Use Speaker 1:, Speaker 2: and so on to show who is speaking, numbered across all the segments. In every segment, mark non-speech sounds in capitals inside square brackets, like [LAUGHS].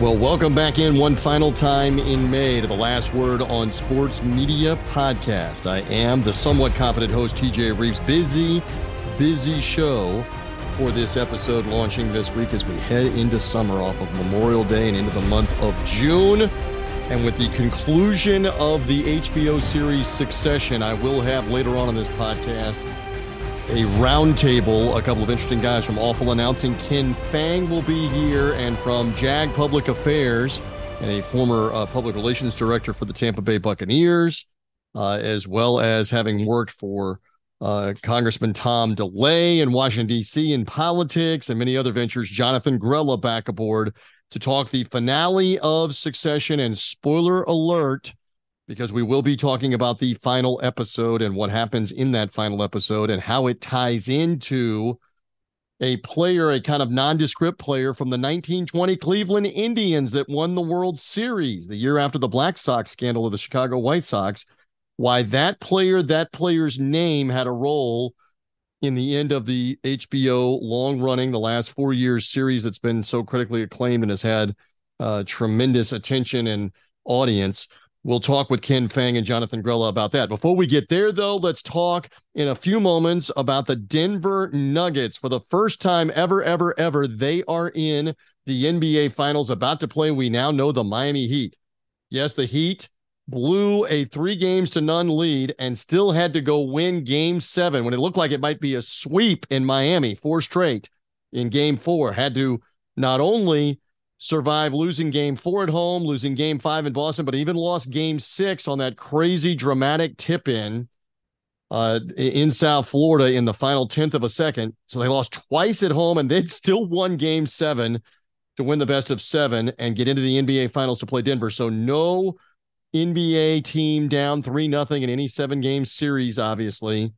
Speaker 1: Well, welcome back in one final time in May to the Last Word on Sports Media podcast. I am the somewhat competent host, TJ Rives. Busy, busy show for this episode launching this week as we head into summer off of Memorial Day and into the month of June. And with the conclusion of the HBO series Succession, I will have later on in this podcast a roundtable. A couple of interesting guys from Awful Announcing. Ken Fang will be here, and from JAG Public Affairs, and a former uh, public relations director for the Tampa Bay Buccaneers, uh, as well as having worked for uh, Congressman Tom DeLay in Washington, D.C. in politics and many other ventures. Jonathan Grella back aboard to talk the finale of Succession. And spoiler alert, because we will be talking about the final episode and what happens in that final episode and how it ties into a player, a kind of nondescript player from the 1920 Cleveland Indians that won the World Series the year after the Black Sox scandal of the Chicago White Sox. Why that player, that player's name had a role in the end of the HBO long running, the last four years series that's been so critically acclaimed and has had uh, tremendous attention and audience. We'll talk with Ken Fang and Jonathan Grella about that. Before we get there, though, let's talk in a few moments about the Denver Nuggets. For the first time ever, ever, ever, they are in the NBA Finals about to play. We now know the Miami Heat. Yes, the Heat blew a three games to none lead and still had to go win game seven when it looked like it might be a sweep in Miami, four straight in game four. Had to not only survive losing game four at home, losing game five in Boston, but even lost game six on that crazy dramatic tip in uh, in South Florida in the final tenth of a second. So they lost twice at home and they'd still won game seven to win the best of seven and get into the NBA finals to play Denver. So no NBA team down three nothing in any seven game series, obviously,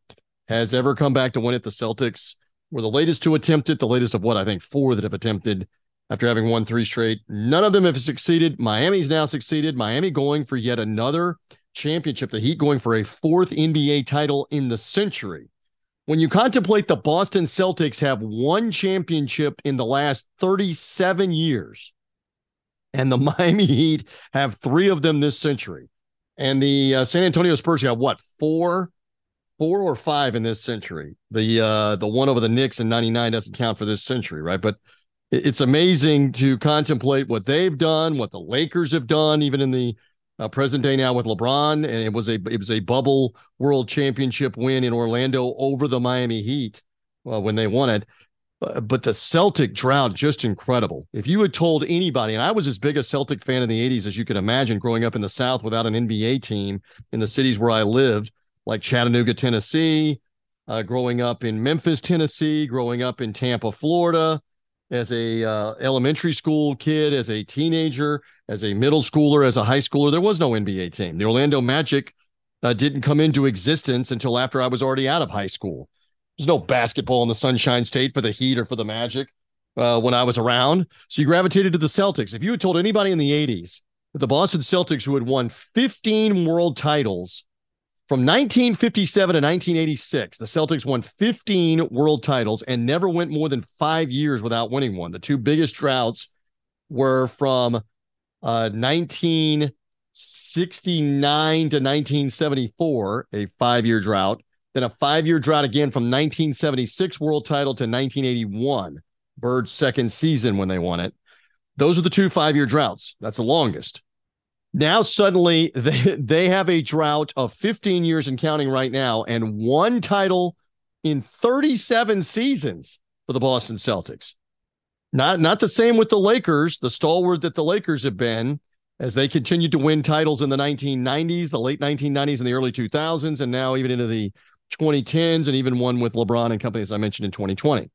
Speaker 1: has ever come back to win it. The Celtics were the latest to attempt it, the latest of what I think four that have attempted after having won three straight. None of them have succeeded. Miami's now succeeded. Miami going for yet another championship. The Heat going for a fourth NBA title in the century. When you contemplate the Boston Celtics have one championship in the last 37 years, and the [LAUGHS] Miami Heat have three of them this century, and the uh, San Antonio Spurs have what four, four or five in this century. The uh, the one over the Knicks in '99 doesn't count for this century, right? But it's amazing to contemplate what they've done, what the Lakers have done, even in the uh, present day now with LeBron, and it was a it was a bubble World Championship win in Orlando over the Miami Heat uh, when they won it. Uh, but the Celtic drought just incredible. If you had told anybody, and I was as big a Celtic fan in the '80s as you could imagine, growing up in the South without an NBA team in the cities where I lived, like Chattanooga, Tennessee, uh, growing up in Memphis, Tennessee, growing up in Tampa, Florida as a uh, elementary school kid, as a teenager, as a middle schooler, as a high schooler, there was no NBA team. The Orlando Magic uh, didn't come into existence until after I was already out of high school. There's no basketball in the Sunshine State for the Heat or for the Magic uh, when I was around. So you gravitated to the Celtics. If you had told anybody in the 80s that the Boston Celtics, who had won 15 world titles from 1957 to 1986, the Celtics won 15 world titles and never went more than five years without winning one. The two biggest droughts were from uh, 1969 to 1974, a five year drought, then a five year drought again from 1976 world title to 1981, Bird's second season when they won it. Those are the two five year droughts. That's the longest. Now suddenly [LAUGHS] they, they have a drought of 15 years and counting right now, and one title in 37 seasons for the Boston Celtics. Not not the same with the Lakers, the stalwart that the Lakers have been as they continued to win titles in the 1990s, the late 1990s and the early 2000s, and now even into the 2010s, and even one with LeBron and company, as I mentioned in 2020.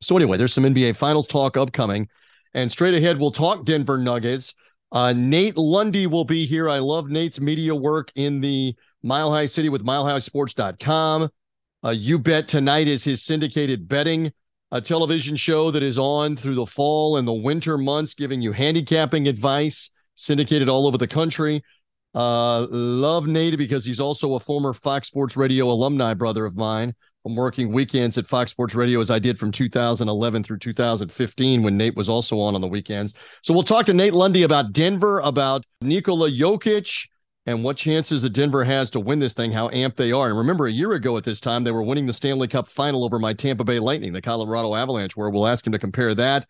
Speaker 1: So anyway, there's some NBA Finals talk upcoming, and straight ahead we'll talk Denver Nuggets. Uh, Nate Lundy will be here. I love Nate's media work in the Mile High City with MileHighSports.com. Uh, you Bet Tonight is his syndicated betting a television show that is on through the fall and the winter months, giving you handicapping advice, syndicated all over the country. Uh, love Nate because he's also a former Fox Sports Radio alumni brother of mine. I'm working weekends at Fox Sports Radio as I did from 2011 through 2015 when Nate was also on on the weekends. So we'll talk to Nate Lundy about Denver, about Nikola Jokic, and what chances that Denver has to win this thing, how amped they are. And remember, a year ago at this time, they were winning the Stanley Cup final over my Tampa Bay Lightning, the Colorado Avalanche, where we'll ask him to compare that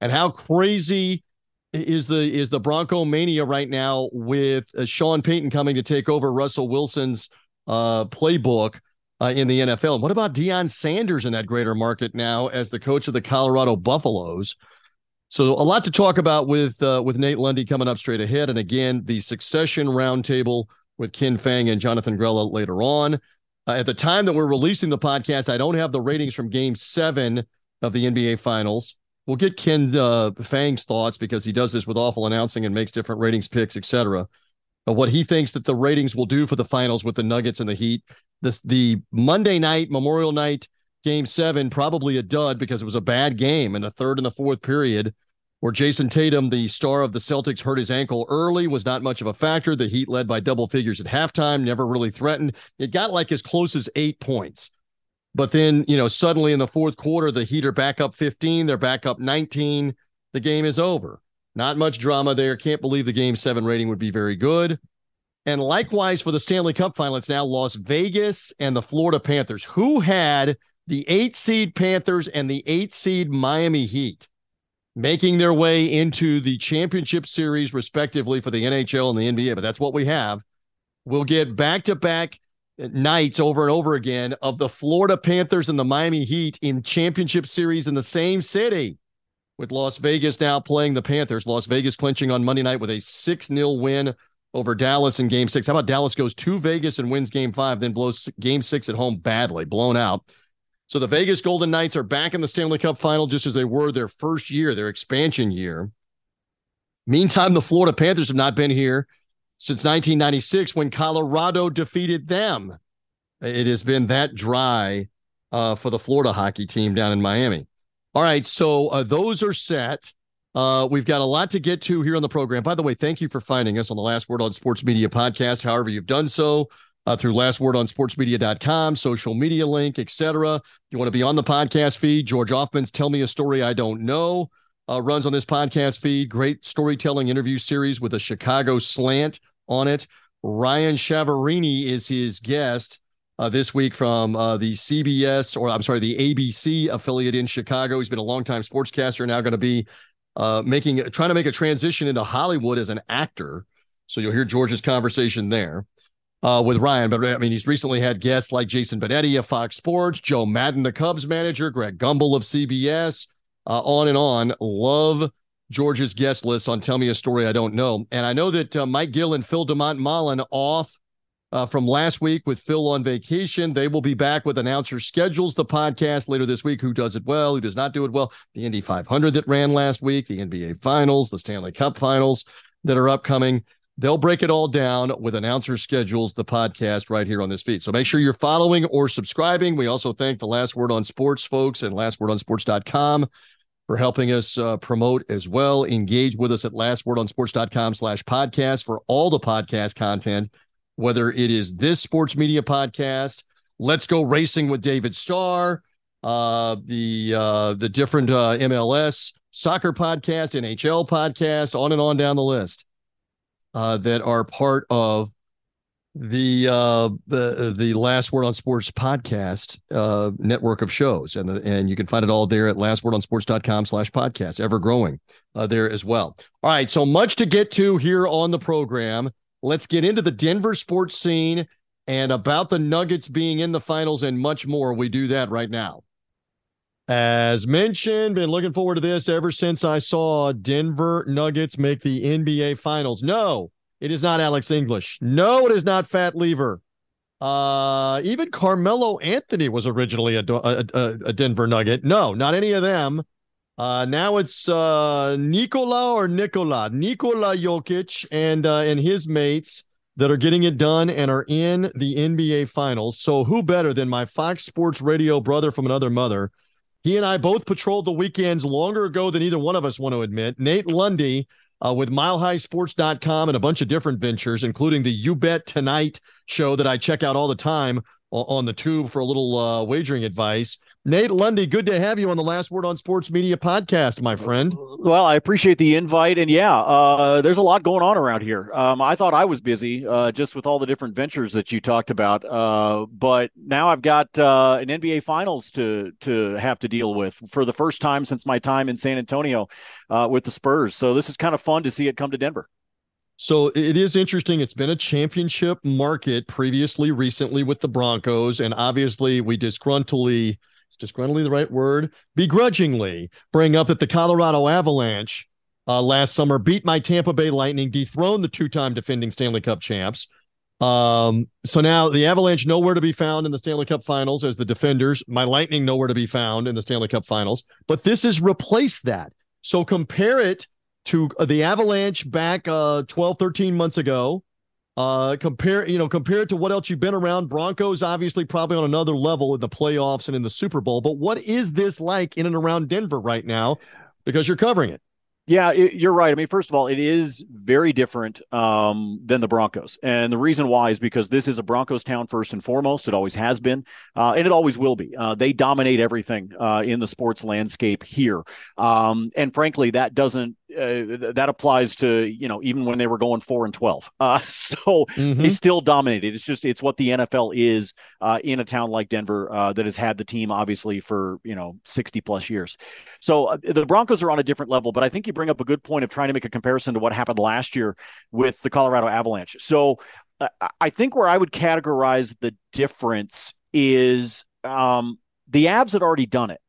Speaker 1: and how crazy is the is the Bronco mania right now with uh, Sean Payton coming to take over Russell Wilson's uh, playbook uh, in the NFL. And what about Deion Sanders in that greater market now as the coach of the Colorado Buffaloes? So a lot to talk about with uh, with Nate Lundy coming up straight ahead, and again the Succession Roundtable with Ken Fang and Jonathan Grella later on. Uh, at the time that we're releasing the podcast, I don't have the ratings from Game Seven of the NBA Finals. We'll get Ken uh, Fang's thoughts because he does this with awful announcing and makes different ratings picks, etc what he thinks that the ratings will do for the finals with the Nuggets and the Heat. This the Monday night Memorial Night Game Seven probably a dud because it was a bad game in the third and the fourth period, where Jayson Tatum, the star of the Celtics, hurt his ankle early, was not much of a factor. The Heat led by double figures at halftime, never really threatened. It got like as close as eight points. But then, you know, suddenly in the fourth quarter, the Heat are back up 15, they're back up 19. The game is over. Not much drama there. Can't believe the game seven rating would be very good. And likewise for the Stanley Cup final, it's now Las Vegas and the Florida Panthers. Who had the eight seed Panthers and the eight seed Miami Heat making their way into the championship series, respectively, for the NHL and the NBA? But that's what we have. We'll get back to back nights over and over again of the Florida Panthers and the Miami Heat in championship series in the same city with Las Vegas now playing the Panthers. Las Vegas clinching on Monday night with a 6 0 win over Dallas in game six. How about Dallas goes to Vegas and wins game five, then blows game six at home badly, blown out. So the Vegas Golden Knights are back in the Stanley Cup final just as they were their first year, their expansion year. Meantime, the Florida Panthers have not been here since 1996 when Colorado defeated them. It has been that dry uh, for the Florida hockey team down in Miami. All right, so uh, those are set. Uh, we've got a lot to get to here on the program. By the way, thank you for finding us on the Last Word on Sports Media podcast. However, you've done so uh, through lastwordonsportsmedia.com, social media link, etc. You want to be on the podcast feed? George Ofman's "Tell Me a Story I Don't Know" uh, runs on this podcast feed. Great storytelling interview series with a Chicago slant on it. Ryan Chiaverini is his guest uh, this week from uh, the CBS, or I'm sorry, the ABC affiliate in Chicago. He's been a longtime sportscaster, now going to be uh, making trying to make a transition into Hollywood as an actor. So you'll hear George's conversation there uh, with Ryan. But I mean, he's recently had guests like Jason Benetti of Fox Sports, Joe Maddon, the Cubs manager, Greg Gumbel of CBS, uh, on and on. Love George's guest list on Tell Me a Story I Don't Know. And I know that uh, Mike Gill and Phil DeMont Mullen off uh, from last week with Phil on vacation. They will be back with announcer schedules the podcast later this week. Who does it well? Who does not do it well? The Indy 500 that ran last week, the NBA Finals, the Stanley Cup Finals that are upcoming. They'll break it all down with announcer schedules, the podcast right here on this feed. So make sure you're following or subscribing. We also thank the Last Word on Sports folks and lastwordonsports.com for helping us uh, promote as well. Engage with us at lastwordonsports.com slash podcast for all the podcast content whether it is this sports media podcast, Let's Go Racing with David Starr, uh, the uh, the different uh, MLS soccer podcast, NHL podcast, on and on down the list uh, that are part of the uh, the the last word on sports podcast uh, network of shows. And and you can find it all there at lastwordonsports.com slash podcast ever growing there as well. All right so much to get to here on the program Let's get into the Denver sports scene and about the Nuggets being in the finals and much more. We do that right now. As mentioned, been looking forward to this ever since I saw Denver Nuggets make the NBA finals. No, it is not Alex English. No, it is not Fat Lever. Uh, even Carmelo Anthony was originally a, a, a Denver Nugget. No, not any of them. Uh, now it's uh, Nikola or Nikola, Nikola Jokic and uh, and his mates that are getting it done and are in the NBA Finals. So who better than my Fox Sports Radio brother from another mother? He and I both patrolled the weekends longer ago than either one of us want to admit. Nate Lundy uh, with milehighsports.com and a bunch of different ventures, including the You Bet Tonight show that I check out all the time on the tube for a little uh, wagering advice. Nate Lundy, good to have you on the Last Word on Sports Media podcast, my friend.
Speaker 2: Well, I appreciate the invite, and yeah, uh, there's a lot going on around here. Um, I thought I was busy uh, just with all the different ventures that you talked about, uh, but now I've got uh, an NBA Finals to to have to deal with for the first time since my time in San Antonio uh, with the Spurs. So this is kind of fun to see it come to Denver.
Speaker 1: So it is interesting. It's been a championship market previously, recently with the Broncos, and obviously we disgruntledly is disgruntledly the right word? Begrudgingly bring up that the Colorado Avalanche uh, last summer beat my Tampa Bay Lightning, dethroned the two-time defending Stanley Cup champs. Um, so now the Avalanche nowhere to be found in the Stanley Cup Finals as the defenders. My Lightning nowhere to be found in the Stanley Cup Finals. But this has replaced that. So compare it to uh, the Avalanche back uh, 12, 13 months ago uh, compare, you know, compare it to what else you've been around. Broncos, obviously, probably on another level in the playoffs and in the Super Bowl. But what is this like in and around Denver right now? Because you're covering it.
Speaker 2: Yeah, it, you're right. I mean, first of all, it is very different um, than the Broncos, and the reason why is because this is a Broncos town first and foremost. It always has been, uh, and it always will be. Uh, they dominate everything uh, in the sports landscape here, um, and frankly, that doesn't uh, that applies to you know even when they were going four and twelve. [LAUGHS] Uh, so mm-hmm. they still dominated. It's just it's what the NFL is uh, in a town like Denver uh, that has had the team obviously for you know sixty plus years. So uh, the Broncos are on a different level, but I think you bring up a good point of trying to make a comparison to what happened last year with the Colorado Avalanche. So I think where I would categorize the difference is um, the Avs had already done it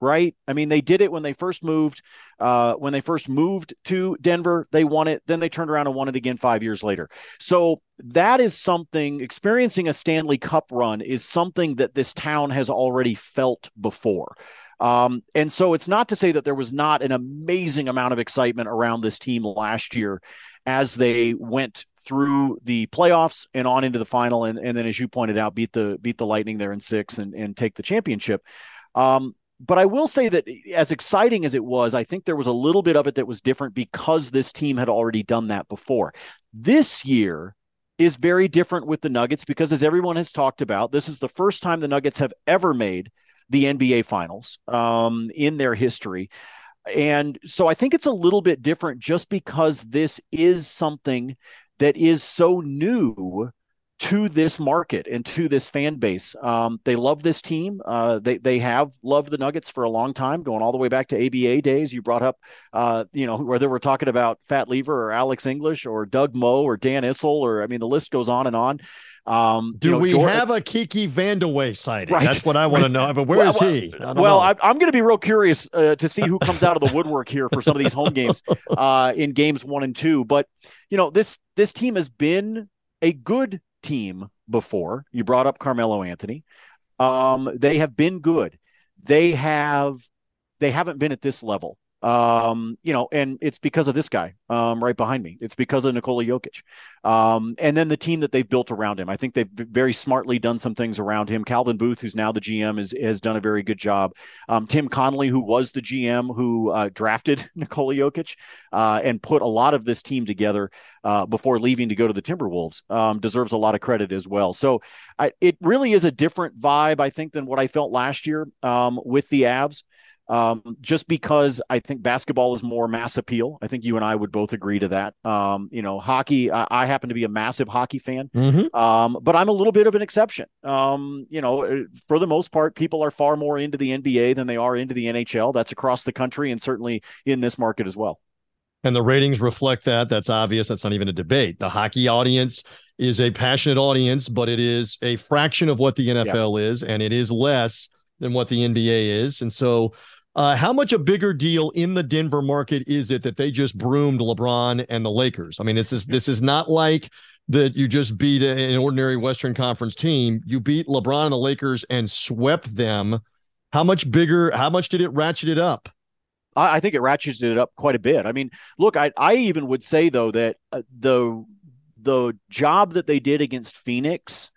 Speaker 2: right? I mean, they did it when they first moved. Uh, when they first moved to Denver, they won it. Then they turned around and won it again five years later. So that is something. Experiencing a Stanley Cup run is something that this town has already felt before. Um, and so it's not to say that there was not an amazing amount of excitement around this team last year as they went through the playoffs and on into the final and, and then as you pointed out beat the beat the lightning there in six and, and take the championship um, but I will say that as exciting as it was, I think there was a little bit of it that was different because this team had already done that before. This year is very different with the Nuggets because, as everyone has talked about, this is the first time the Nuggets have ever made the NBA Finals um, in their history. And so I think it's a little bit different just because this is something that is so new to this market and to this fan base. Um, they love this team. Uh, they they have loved the Nuggets for a long time, going all the way back to ABA days. You brought up, uh, you know, whether we're talking about Fat Lever or Alex English or Doug Moe or Dan Issel or I mean, the list goes on and on.
Speaker 1: Um, Do you know, we Jordan, have a Kiki VanDeWeghe sighting? Right, That's what I want right. to know. But where well, is he?
Speaker 2: Well, I, am going to be real curious uh, to see who comes out of the woodwork here for some of these home games [LAUGHS] uh, in games one and two. But you know, this this team has been a good team before. You brought up Carmelo Anthony. Um, they have been good. They have they haven't been at this level. Um, you know, and it's because of this guy um, right behind me. It's because of Nikola Jokic. Um, and then the team that they've built around him. I think they've very smartly done some things around him. Calvin Booth, who's now the GM, is, has done a very good job. Um, Tim Connolly, who was the GM who uh, drafted [LAUGHS] Nikola Jokic uh, and put a lot of this team together uh, before leaving to go to the Timberwolves, um, deserves a lot of credit as well. So I, it really is a different vibe, I think, than what I felt last year um, with the Avs um, just because I think basketball is more mass appeal. I think you and I would both agree to that. Um, you know, hockey, I, I, happen to be a massive hockey fan, mm-hmm. um, but I'm a little bit of an exception. Um, you know, uh, for the most part, people are far more into the NBA than they are into the NHL. That's across the country and certainly in this market as well.
Speaker 1: And the ratings reflect that. That's obvious. That's not even a debate. The hockey audience is a passionate audience, but it is a fraction of what the NFL yeah. is, and it is less than what the NBA is. And so, uh, how much a bigger deal in the Denver market is it that they just broomed LeBron and the Lakers? I mean, this is this is not like that you just beat an ordinary Western Conference team. You beat LeBron and the Lakers and swept them. How much bigger? How much did it ratchet it up?
Speaker 2: I, I think it ratcheted it up quite a bit. I mean, look, I I even would say though that uh, the the job that they did against Phoenix,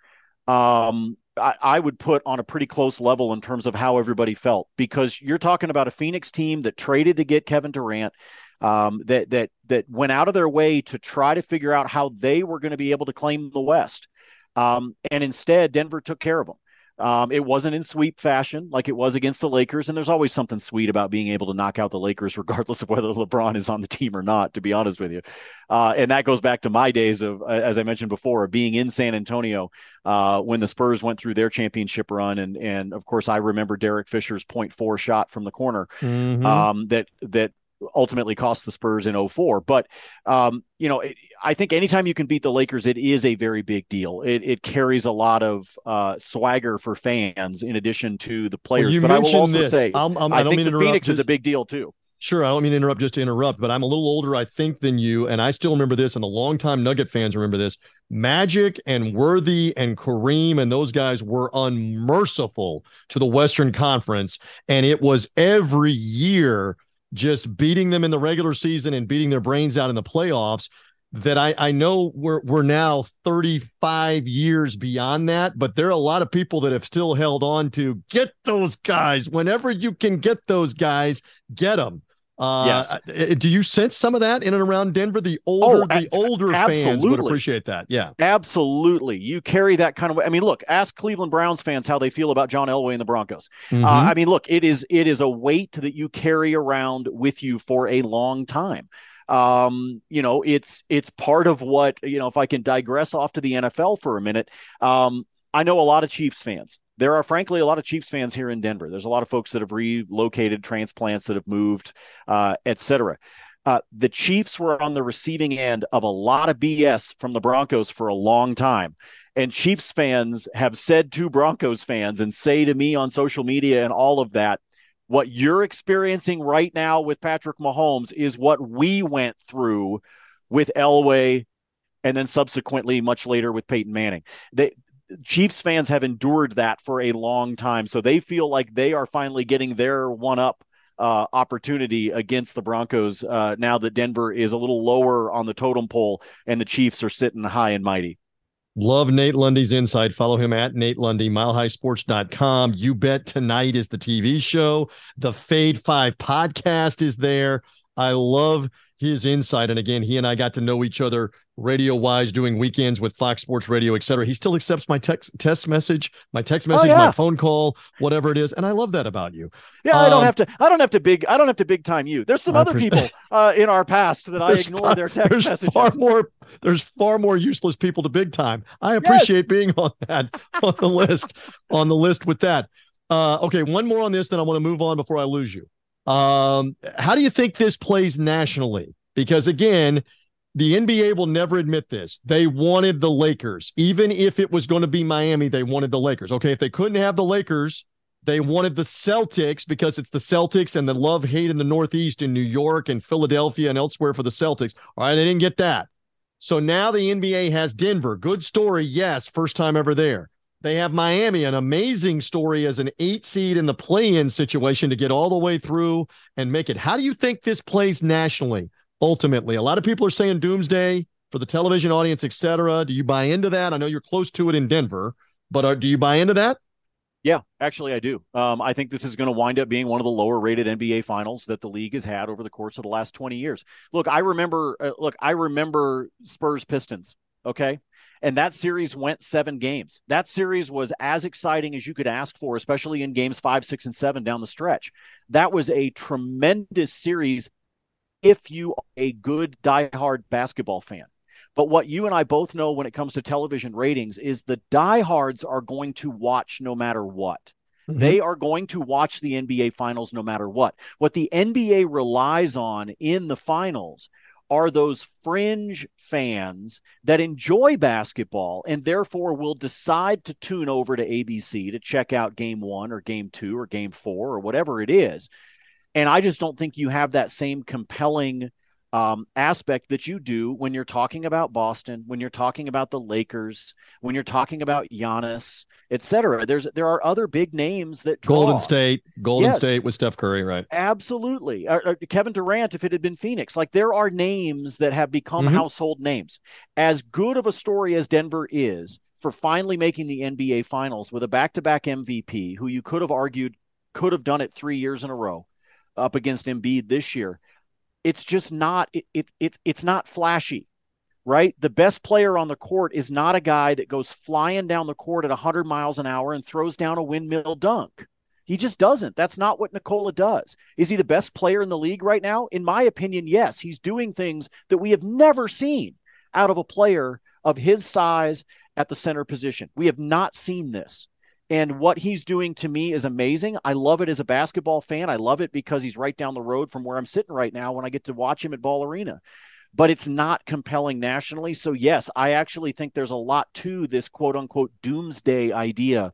Speaker 2: um, I, I, would put on a pretty close level in terms of how everybody felt because you're talking about a Phoenix team that traded to get Kevin Durant, um, that that that went out of their way to try to figure out how they were going to be able to claim the West, um, and instead Denver took care of them. Um, it wasn't in sweep fashion like it was against the Lakers, and there's always something sweet about being able to knock out the Lakers, [LAUGHS] regardless of whether LeBron is on the team or not. To be honest with you, uh, and that goes back to my days of, as I mentioned before, of being in San Antonio uh, when the Spurs went through their championship run, and and of course I remember Derek Fisher's point four shot from the corner mm-hmm. um, that that ultimately cost the Spurs in 04. But, um, you know, it, I think anytime you can beat the Lakers, it is a very big deal. It, it carries a lot of uh, swagger for fans in addition to the players.
Speaker 1: Well,
Speaker 2: but I will also
Speaker 1: this.
Speaker 2: say,
Speaker 1: I'm, I'm, I,
Speaker 2: think
Speaker 1: the
Speaker 2: Phoenix
Speaker 1: just...
Speaker 2: is a big deal too.
Speaker 1: Sure, I don't mean to interrupt just to interrupt, but I'm a little older, I think, than you, and I still remember this, and the longtime Nugget fans remember this. Magic and Worthy and Kareem and those guys were unmerciful to the Western Conference, and it was every year just beating them in the regular season and beating their brains out in the playoffs that I, I know we're we're now 35 years beyond that, but there are a lot of people that have still held on to get those guys whenever you can get those guys, get them. Uh, yes. Uh, do you sense some of that in and around Denver? The older, oh, the older absolutely. fans would appreciate that. Yeah,
Speaker 2: absolutely. You carry that kind of. I mean, look, ask Cleveland Browns fans how they feel about John Elway and the Broncos. Uh, mm-hmm. Uh, I mean, look, it is it is a weight that you carry around with you for a long time. Um, you know, it's it's part of what you know. If I can digress off to the NFL for a minute, um, I know a lot of Chiefs fans there are frankly a lot of Chiefs fans here in Denver. There's a lot of folks that have relocated, transplants that have moved, uh, etc. Uh, the Chiefs were on the receiving end of a lot of BS from the Broncos for a long time. And Chiefs fans have said to Broncos fans and say to me on social media and all of that, what you're experiencing right now with Patrick Mahomes is what we went through with Elway and then subsequently much later with Peyton Manning. They Chiefs fans have endured that for a long time. So they feel like they are finally getting their one up uh, opportunity against the Broncos uh, now that Denver is a little lower on the totem pole and the Chiefs are sitting high and mighty.
Speaker 1: Love Nate Lundy's insight. Follow him at Nate Lundy, milehighsports.com. You bet tonight is the TV show. The Fade 5 podcast is there. I love his insight. And again, he and I got to know each other radio wise, doing weekends with Fox Sports Radio, etc. He still accepts my text test message, my text oh, message, oh, yeah. my phone call, whatever it is, and I love that about you.
Speaker 2: Yeah, um, I don't um, have to. I don't have to big. I don't have to big time you. There's some I other people uh, in our past that I ignore far, their text
Speaker 1: there's
Speaker 2: messages.
Speaker 1: Far more. There's far more useless people to big time. I appreciate yes. being on that [LAUGHS] on the list on the list with that. Uh, okay, one more on this, then I want to move on before I lose you. Um, how do you think this plays nationally? Because again, the NBA will never admit this. They wanted the Lakers. Even if it was going to be Miami, they wanted the Lakers. Okay, if they couldn't have the Lakers, they wanted the Celtics because it's the Celtics and the love hate in the Northeast in New York and Philadelphia and elsewhere for the Celtics. All right, they didn't get that. So now the NBA has Denver. Good story. Yes, first time ever there. They have Miami, an amazing story as an eight seed in the play in situation to get all the way through and make it. How do you think this plays nationally? Ultimately, a lot of people are saying doomsday for the television audience, etc. Do you buy into that? I know you're close to it in Denver, but are, do you buy into that?
Speaker 2: Yeah, actually, I do. Um, I think this is going to wind up being one of the lower rated NBA finals that the league has had over the course of the last 20 years. Look, I remember, uh, look, I remember Spurs Pistons. Okay. And that series went seven games. That series was as exciting as you could ask for, especially in games five, six, and seven down the stretch. That was a tremendous series if you are a good diehard basketball fan. But what you and I both know when it comes to television ratings is the diehards are going to watch no matter what. Mm-hmm. They are going to watch the NBA finals no matter what. What the NBA relies on in the finals are those fringe fans that enjoy basketball and therefore will decide to tune over to ABC to check out game one or game two or game four or whatever it is. And I just don't think you have that same compelling um, aspect that you do when you're talking about Boston, when you're talking about the Lakers, when you're talking about Giannis, et cetera. There's there are other big names that
Speaker 1: draw. Golden State, Golden yes, State with Steph Curry, right?
Speaker 2: Absolutely. Uh, uh, Kevin Durant, if it had been Phoenix, like there are names that have become mm-hmm. household names. As good of a story as Denver is for finally making the NBA Finals with a back-to-back MVP, who you could have argued could have done it three years in a row up against Embiid this year it's just not it, it, it it's not flashy right? The best player on the court is not a guy that goes flying down the court at 100 miles an hour and throws down a windmill dunk. He just doesn't. That's not what nikola does. Is he the best player in the league right now? In my opinion yes. He's doing things that we have never seen out of a player of his size at the center position. We have not seen this and what he's doing to me is amazing. I love it as a basketball fan. I love it because he's right down the road from where I'm sitting right now when I get to watch him at Ball Arena. But it's not compelling nationally. So, yes, I actually think there's a lot to this quote unquote doomsday idea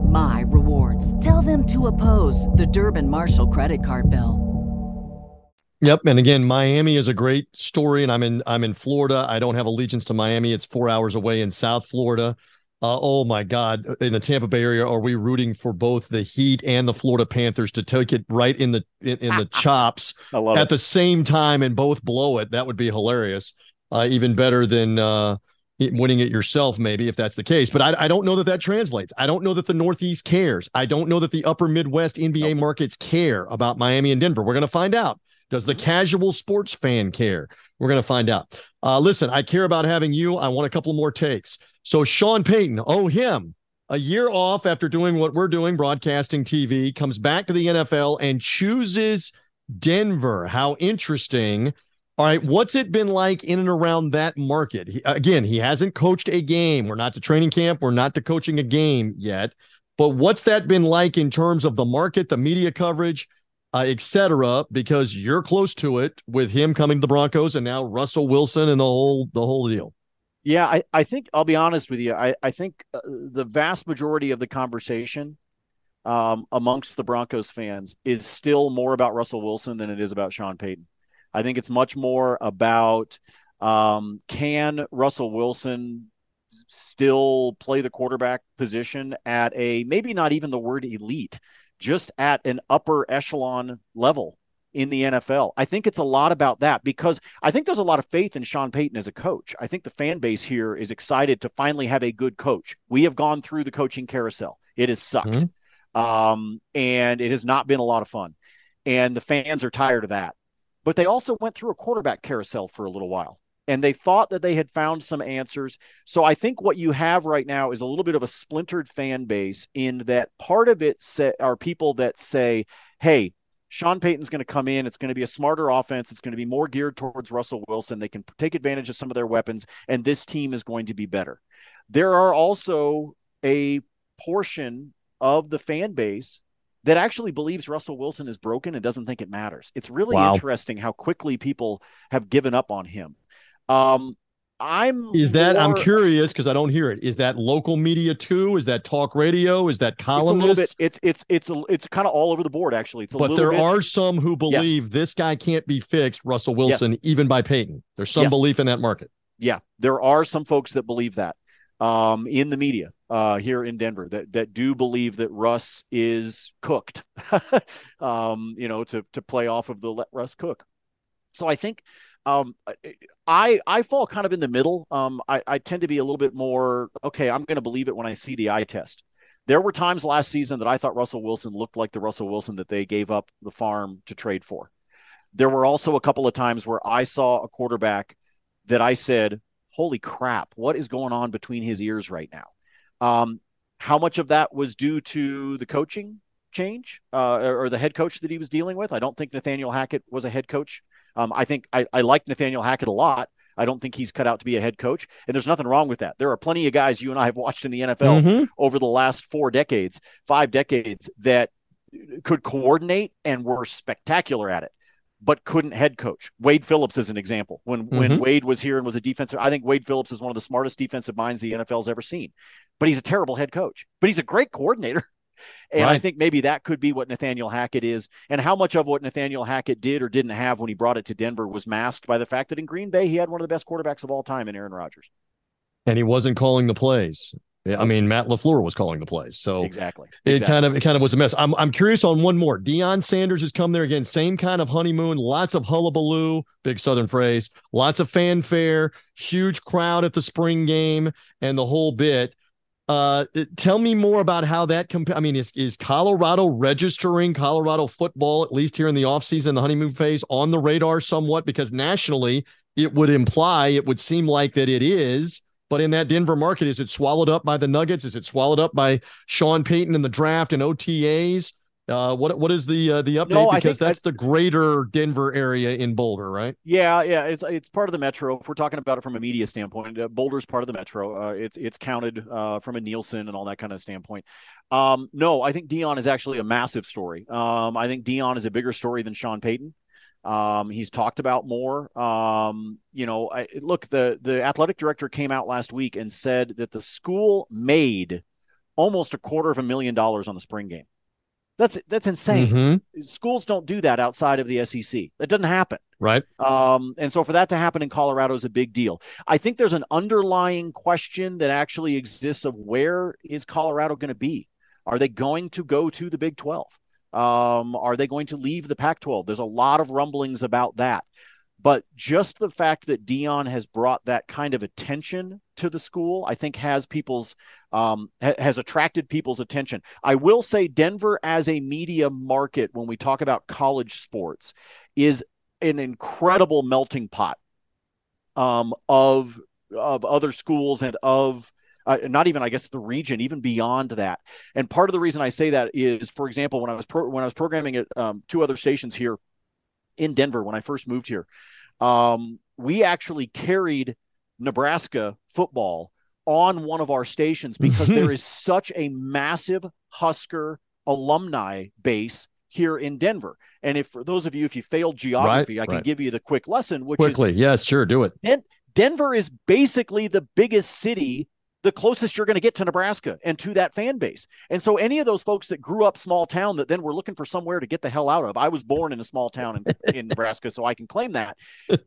Speaker 3: my rewards. Tell them to oppose the Durbin Marshall credit card bill.
Speaker 1: Yep, and again, Miami is a great story, and I'm in I'm in Florida. I don't have allegiance to Miami; it's four hours away in South Florida. Uh, oh my God! In the Tampa Bay area, are we rooting for both the Heat and the Florida Panthers to take it right in the in, in the [LAUGHS] chops at it. the same time and both blow it? That would be hilarious. Uh, even better than uh, winning it yourself, maybe if that's the case. But I, I, don't know that that translates. I don't know that the Northeast cares. I don't know that the upper Midwest NBA markets care about Miami and Denver. We're going to find out. Does the casual sports fan care? We're going to find out. Uh, listen, I care about having you. I want a couple more takes. So, Sean Payton, oh, him, a year off after doing what we're doing, broadcasting TV, comes back to the NFL and chooses Denver. How interesting all right, what's it been like in and around that market? He, again, he hasn't coached a game. We're not to training camp. We're not to coaching a game yet. But what's that been like in terms of the market, the media coverage, uh, etc.? Because you're close to it with him coming to the Broncos and now Russell Wilson and the whole the whole deal.
Speaker 2: Yeah, I, I think I'll be honest with you. I, I think uh, the vast majority of the conversation um, amongst the Broncos fans is still more about Russell Wilson than it is about Sean Payton. I think it's much more about um, can Russell Wilson still play the quarterback position at a maybe not even the word elite, just at an upper echelon level in the NFL. I think it's a lot about that because I think there's a lot of faith in Sean Payton as a coach. I think the fan base here is excited to finally have a good coach. We have gone through the coaching carousel. It has sucked. Mm-hmm. Um, and it has not been a lot of fun. And the fans are tired of that but they also went through a quarterback carousel for a little while and they thought that they had found some answers. So I think what you have right now is a little bit of a splintered fan base in that part of it say, are people that say, hey, Sean Payton's going to come in. It's going to be a smarter offense. It's going to be more geared towards Russell Wilson. They can take advantage of some of their weapons, and this team is going to be better. There are also a portion of the fan base that actually believes Russell Wilson is broken and doesn't think it matters. It's really wow. interesting how quickly people have given up on him. Um, I'm
Speaker 1: is that more, I'm curious because I don't hear it. Is that local media too? Is that talk radio? Is that columnists?
Speaker 2: It's it's it's it's, it's kind of all over the board actually.
Speaker 1: but there
Speaker 2: bit,
Speaker 1: are some who believe yes. this guy can't be fixed, Russell Wilson, yes. even by Payton. There's some yes. belief in that market.
Speaker 2: Yeah, there are some folks that believe that um, in the media uh, here in Denver that that do believe that Russ is cooked, [LAUGHS] um, you know, to to play off of the let Russ cook. So I think um, I I fall kind of in the middle. Um, I, I tend to be a little bit more okay. I'm going to believe it when I see the eye test. There were times last season that I thought Russell Wilson looked like the Russell Wilson that they gave up the farm to trade for. There were also a couple of times where I saw a quarterback that I said, holy crap, what is going on between his ears right now? Um, how much of that was due to the coaching change uh, or the head coach that he was dealing with? I don't think Nathaniel Hackett was a head coach. Um, I think I, I like Nathaniel Hackett a lot. I don't think he's cut out to be a head coach. And there's nothing wrong with that. There are plenty of guys you and I have watched in the NFL mm-hmm. over the last four decades, five decades, that could coordinate and were spectacular at it but couldn't head coach. Wade Phillips is an example. When mm-hmm. when Wade was here and was a defensive, I think Wade Phillips is one of the smartest defensive minds the NFL's ever seen. But he's a terrible head coach. But he's a great coordinator. [LAUGHS] And right. I think maybe that could be what Nathaniel Hackett is. And how much of what Nathaniel Hackett did or didn't have when he brought it to Denver was masked by the fact that in Green Bay he had one of the best quarterbacks of all time in Aaron Rodgers.
Speaker 1: And he wasn't calling the plays. I mean, Matt LaFleur was calling the plays. So
Speaker 2: exactly.
Speaker 1: It
Speaker 2: exactly.
Speaker 1: kind of it kind of was a mess. I'm I'm curious on one more. Deion Sanders has come there again. Same kind of honeymoon, lots of hullabaloo, big southern phrase, lots of fanfare, huge crowd at the spring game, and the whole bit. Uh, tell me more about how that comp- I mean, is is Colorado registering Colorado football, at least here in the offseason, the honeymoon phase, on the radar somewhat? Because nationally, it would imply, it would seem like that it is but in that Denver market, is it swallowed up by the Nuggets? Is it swallowed up by Sean Payton in the draft and OTAs? Uh, what what is the uh, the update? No, because that's I, the greater Denver area in Boulder, right?
Speaker 2: Yeah, yeah, it's it's part of the metro. If we're talking about it from a media standpoint, uh, Boulder's part of the metro. Uh, it's it's counted uh, from a Nielsen and all that kind of standpoint. Um, no, I think Deion is actually a massive story. Um, I think Deion is a bigger story than Sean Payton. Um, he's talked about more. Um, you know, I, look, the the athletic director came out last week and said that the school made almost a quarter of a million dollars on the spring game. That's that's insane. Mm-hmm. Schools don't do that outside of the SEC. That doesn't happen.
Speaker 1: Right.
Speaker 2: Um, and so for that to happen in Colorado is a big deal. I think there's an underlying question that actually exists of where is Colorado going to be? Are they going to go to the Big 12? Um, are they going to leave the Pac 12? There's a lot of rumblings about that. But just the fact that Deion has brought that kind of attention to the school, I think has people's um, ha- has attracted people's attention. I will say Denver as a media market, when we talk about college sports, is an incredible melting pot um, of of other schools and of uh, not even I guess the region, even beyond that. And part of the reason I say that is, for example, when I was pro- when I was programming at um, two other stations here in Denver when I first moved here, um, we actually carried Nebraska football on one of our stations because there is such a massive Husker alumni base here in Denver. And if for those of you, if you failed geography, right, I can right. give you the quick lesson, which
Speaker 1: quickly,
Speaker 2: is,
Speaker 1: yes, sure, do it.
Speaker 2: Den- Denver is basically the biggest city the closest you're going to get to Nebraska and to that fan base. And so any of those folks that grew up small town that then were looking for somewhere to get the hell out of. I was born in a small town in, [LAUGHS] in Nebraska, so I can claim that.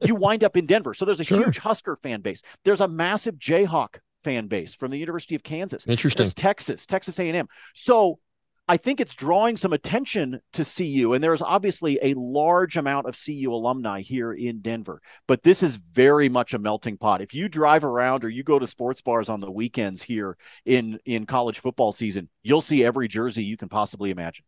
Speaker 2: You wind up in Denver. So there's a sure. huge Husker fan base. There's a massive Jayhawk fan base from the University of Kansas.
Speaker 1: Interesting.
Speaker 2: Texas, Texas A&M. So I think it's drawing some attention to CU, and there's obviously a large amount of CU alumni here in Denver. But this is very much a melting pot. If you drive around or you go to sports bars on the weekends here in in college football season, you'll see every jersey you can possibly imagine.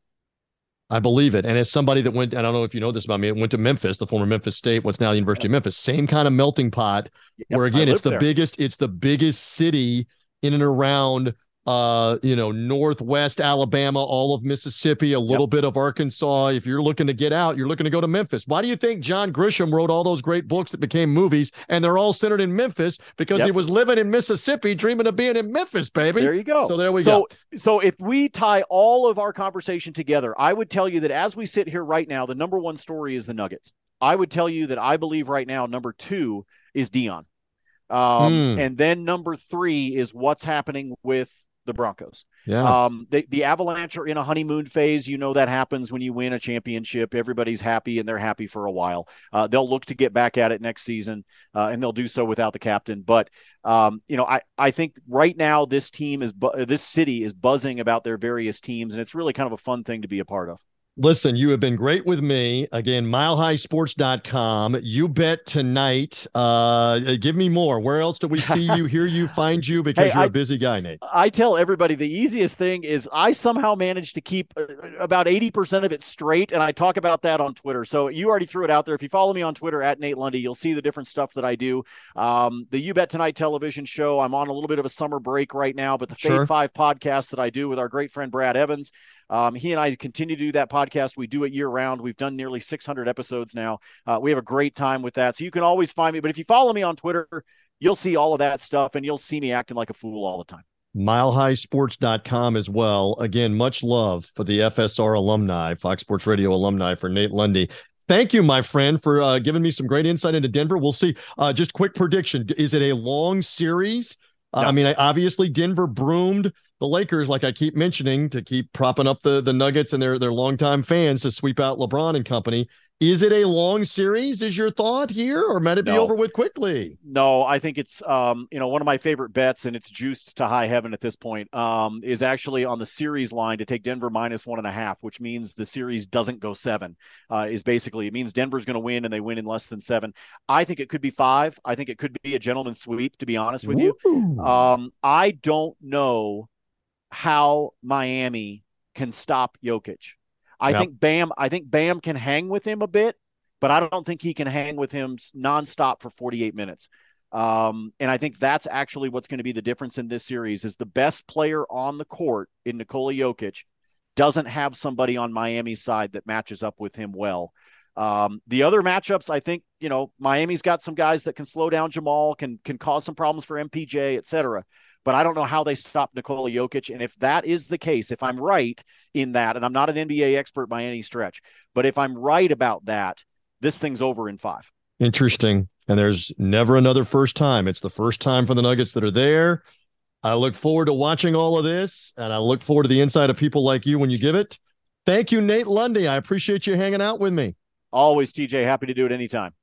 Speaker 1: I believe it. And as somebody that went, I don't know if you know this about me, it went to Memphis, the former Memphis State, what's now the University yes. of Memphis, same kind of melting pot, yep, where again, it's the there. biggest, it's the biggest city in and around uh, you know, Northwest Alabama, all of Mississippi, a little yep. bit of Arkansas. If you're looking to get out, you're looking to go to Memphis. Why do you think John Grisham wrote all those great books that became movies and they're all centered in Memphis because yep. he was living in Mississippi, dreaming of being in Memphis, baby.
Speaker 2: There you go.
Speaker 1: So there we
Speaker 2: so,
Speaker 1: go.
Speaker 2: So if we tie all of our conversation together, I would tell you that as we sit here right now, the number one story is the Nuggets. I would tell you that I believe right now, number two is Deion. Um, mm. And then number three is what's happening with the Broncos.
Speaker 1: Yeah.
Speaker 2: Um, the, the Avalanche are in a honeymoon phase. You know that happens when you win a championship. Everybody's happy and they're happy for a while. Uh, they'll look to get back at it next season, uh, and they'll do so without the captain. But um, you know, I, I think right now this team is bu- this city is buzzing about their various teams, and it's really kind of a fun thing to be a part of.
Speaker 1: Listen, you have been great with me. Again, milehighsports.com. You bet tonight. Uh, give me more. Where else do we see you, [LAUGHS] hear you, find you? Because hey, you're I, a busy guy, Nate.
Speaker 2: I tell everybody the easiest thing is I somehow managed to keep uh, about 80% of it straight. And I talk about that on Twitter. So you already threw it out there. If you follow me on Twitter at Nate Lundy, you'll see the different stuff that I do. Um, the You Bet Tonight television show. I'm on a little bit of a summer break right now, but the sure. Fade 5 podcast that I do with our great friend Brad Evans Um, he and I continue to do that podcast. We do it year round. We've done nearly 600 episodes now. Uh, we have a great time with that. So you can always find me. But if you follow me on Twitter, you'll see all of that stuff and you'll see me acting like a fool all the time.
Speaker 1: MileHighSports.com as well. Again, much love for the FSR alumni, Fox Sports Radio alumni for Nate Lundy. Thank you, my friend, for uh, giving me some great insight into Denver. We'll see. Uh, just quick prediction: Is it a long series? Uh, no. I mean, obviously Denver broomed the Lakers, like I keep mentioning, to keep propping up the the Nuggets and their their longtime fans to sweep out LeBron and company. Is it a long series? Is your thought here, or might it be no. over with quickly?
Speaker 2: No, I think it's um, you know one of my favorite bets, and it's juiced to high heaven at this point. Um, is actually on the series line to take Denver minus one and a half, which means the series doesn't go seven. Uh, is basically it means Denver's going to win, and they win in less than seven. I think it could be five. I think it could be a gentleman's sweep. To be honest with you, um, I don't know how Miami can stop Jokic. I yep. think Bam. I think Bam can hang with him a bit, but I don't think he can hang with him nonstop for 48 minutes. Um, and I think that's actually what's going to be the difference in this series is the best player on the court in Nikola Jokic doesn't have somebody on Miami's side that matches up with him well. Um, the other matchups, I think, you know, Miami's got some guys that can slow down Jamal, can can cause some problems for MPJ, et cetera but I don't know how they stop Nikola Jokic. And if that is the case, if I'm right in that, and I'm not an NBA expert by any stretch, but if I'm right about that, this thing's over in five.
Speaker 1: Interesting. And there's never another first time. It's the first time for the Nuggets that are there. I look forward to watching all of this, and I look forward to the insight of people like you when you give it. Thank you, Nate Lundy. I appreciate you hanging out with me.
Speaker 2: Always, TJ. Happy to do it anytime.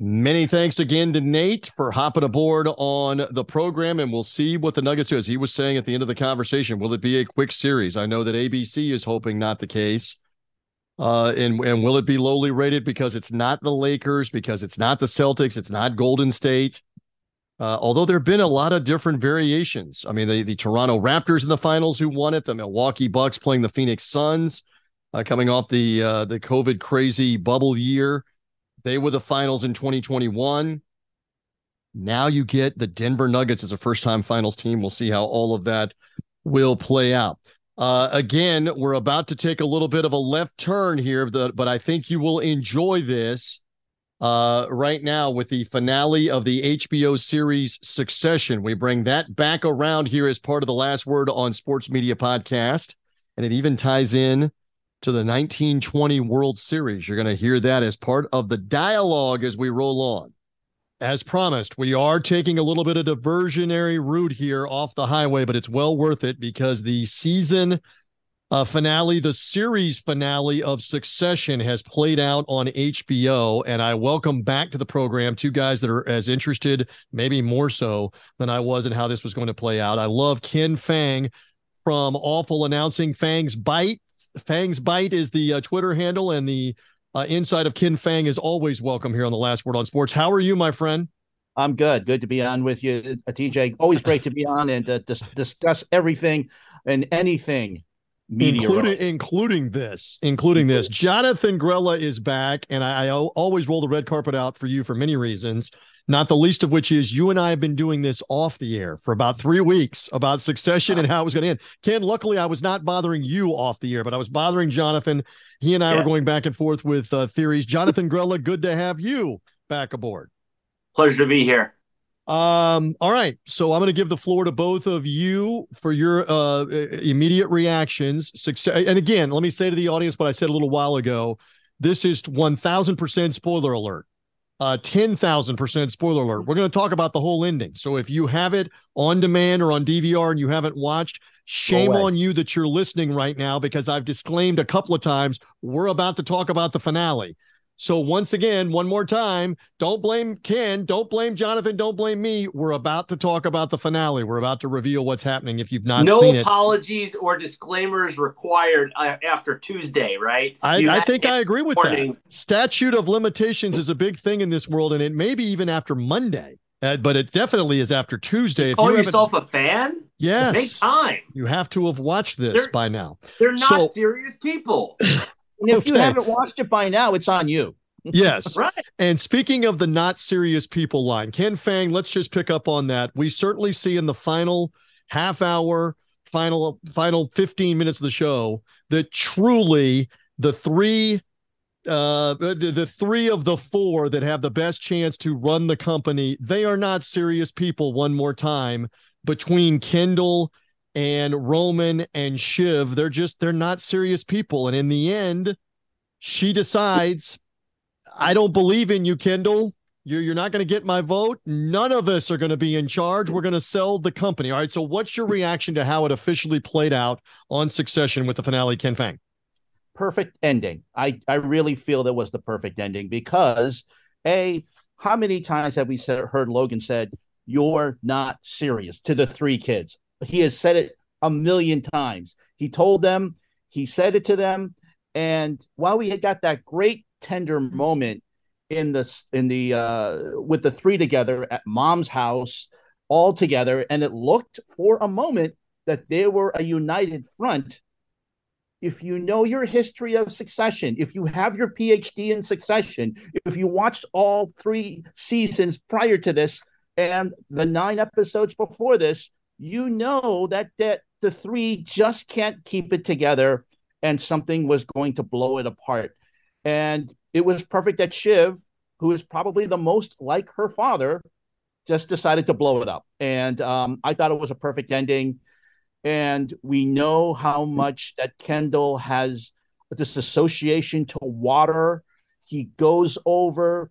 Speaker 1: Many thanks again to Nate for hopping aboard on the program, and we'll see what the Nuggets do. As he was saying at the end of the conversation, will it be a quick series? I know that ABC is hoping not the case. Uh, and and will it be lowly rated because it's not the Lakers, because it's not the Celtics, it's not Golden State. Uh, although there have been a lot of different variations. I mean, the, the Toronto Raptors in the finals who won it, the Milwaukee Bucks playing the Phoenix Suns, uh, coming off the uh, the COVID crazy bubble year. They were the finals in 2021. Now you get the Denver Nuggets as a first time finals team. We'll see how all of that will play out. Uh, again, we're about to take a little bit of a left turn here, but I think you will enjoy this uh, right now with the finale of the HBO series Succession. We bring that back around here as part of the last word on Sports Media Podcast. And it even ties in to the 1920 World Series. You're going to hear that as part of the dialogue as we roll on. As promised, we are taking a little bit of diversionary route here off the highway, but it's well worth it because the season uh, finale, the series finale of Succession has played out on HBO. And I welcome back to the program two guys that are as interested, maybe more so, than I was in how this was going to play out. I love Ken Fang from Awful Announcing Fang's Bite. Fang's Bite is the uh, Twitter handle, and the uh, inside of Ken Fang is always welcome here on the Last Word on Sports. How are you, my friend?
Speaker 4: I'm good. Good to be on with you, uh, TJ. Always great to be on and uh, dis- discuss everything and anything
Speaker 1: media, including including this, including this. Jonathan Grella is back, and I, I always roll the red carpet out for you for many reasons not the least of which is you and I have been doing this off the air for about three weeks about succession and how it was going to end. Ken, luckily, I was not bothering you off the air, but I was bothering Jonathan. He and I yeah. were going back and forth with uh, theories. Jonathan Grella, good to have you back aboard.
Speaker 5: Pleasure to be here.
Speaker 1: Um, all right. So I'm going to give the floor to both of you for your uh, immediate reactions. Success. And again, let me say to the audience what I said a little while ago. This is 1000% spoiler alert uh, 10,000% spoiler alert. We're going to talk about the whole ending. So if you have it on demand or on DVR and you haven't watched, shame on you that you're listening right now because I've disclaimed a couple of times we're about to talk about the finale. So once again, one more time, don't blame Ken, don't blame Jonathan, don't blame me. We're about to talk about the finale. We're about to reveal what's happening. If you've not
Speaker 5: no
Speaker 1: seen
Speaker 5: it, no apologies or disclaimers required uh, after Tuesday, right?
Speaker 1: I, I think I agree with that. Statute of limitations is a big thing in this world, and it may be even after Monday. Uh, but it definitely is after Tuesday.
Speaker 5: You call you yourself a fan?
Speaker 1: Yes.
Speaker 5: Make time.
Speaker 1: You have to have watched this
Speaker 5: they're,
Speaker 1: by now.
Speaker 5: They're not so, serious people. [LAUGHS]
Speaker 4: And if okay. you haven't watched it by now, it's on you. [LAUGHS]
Speaker 1: yes.
Speaker 5: right.
Speaker 1: And speaking of the not serious people line, Ken Fang, let's just pick up on that. We certainly see in the final half hour, final final 15 minutes of the show that truly the three uh the, the three of the four that have the best chance to run the company they are not serious people one more time between kendall and roman and shiv they're just they're not serious people and in the end she decides i don't believe in you kendall you're, you're not going to get my vote. None of us are going to be in charge. We're going to sell the company. All right. So, what's your reaction to how it officially played out on Succession with the finale, Ken Fang?
Speaker 4: Perfect ending. I, I really feel that was the perfect ending because, A, how many times have we said, heard Logan said, You're not serious to the three kids? He has said it a million times. He told them, he said it to them. And while we had got that great tender moment in the in the uh with the three together at mom's house all together and it looked for a moment that they were a united front if you know your history of succession if you have your phd in succession if you watched all three seasons prior to this and the nine episodes before this you know that that the three just can't keep it together and something was going to blow it apart and it was perfect that Shiv, who is probably the most like her father, just decided to blow it up. And um, I thought it was a perfect ending. And we know how much that Kendall has this association to water. He goes over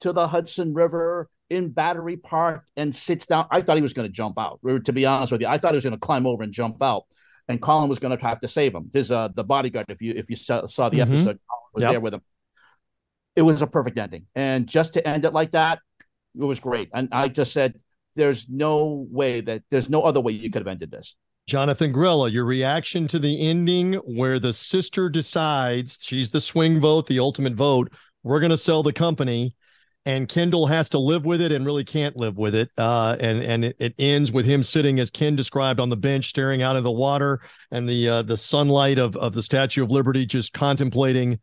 Speaker 4: to the Hudson River in Battery Park and sits down. I thought he was going to jump out. To be honest with you, I thought he was going to climb over and jump out, and Colin was going to have to save him. His uh, the bodyguard. If you if you saw, saw the mm-hmm. episode, Colin was yep. there with him it was a perfect ending. And just to end it like that, it was great. And I just said, there's no way that there's no other way you could have ended this.
Speaker 1: Jonathan Grella, your reaction to the ending where the sister decides she's the swing vote, the ultimate vote. We're going to sell the company, and Kendall has to live with it and really can't live with it. Uh, and and it, it, ends with him sitting, as Ken described, on the bench, staring out of the water and the uh, the sunlight of of the Statue of Liberty, just contemplating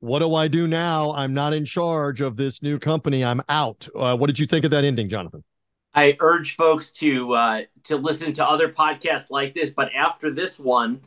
Speaker 1: what do I do now? I'm not in charge of this new company. I'm out. Uh, what did you think of that ending, Jonathan?
Speaker 5: I urge folks to uh, to listen to other podcasts like this, but after this one,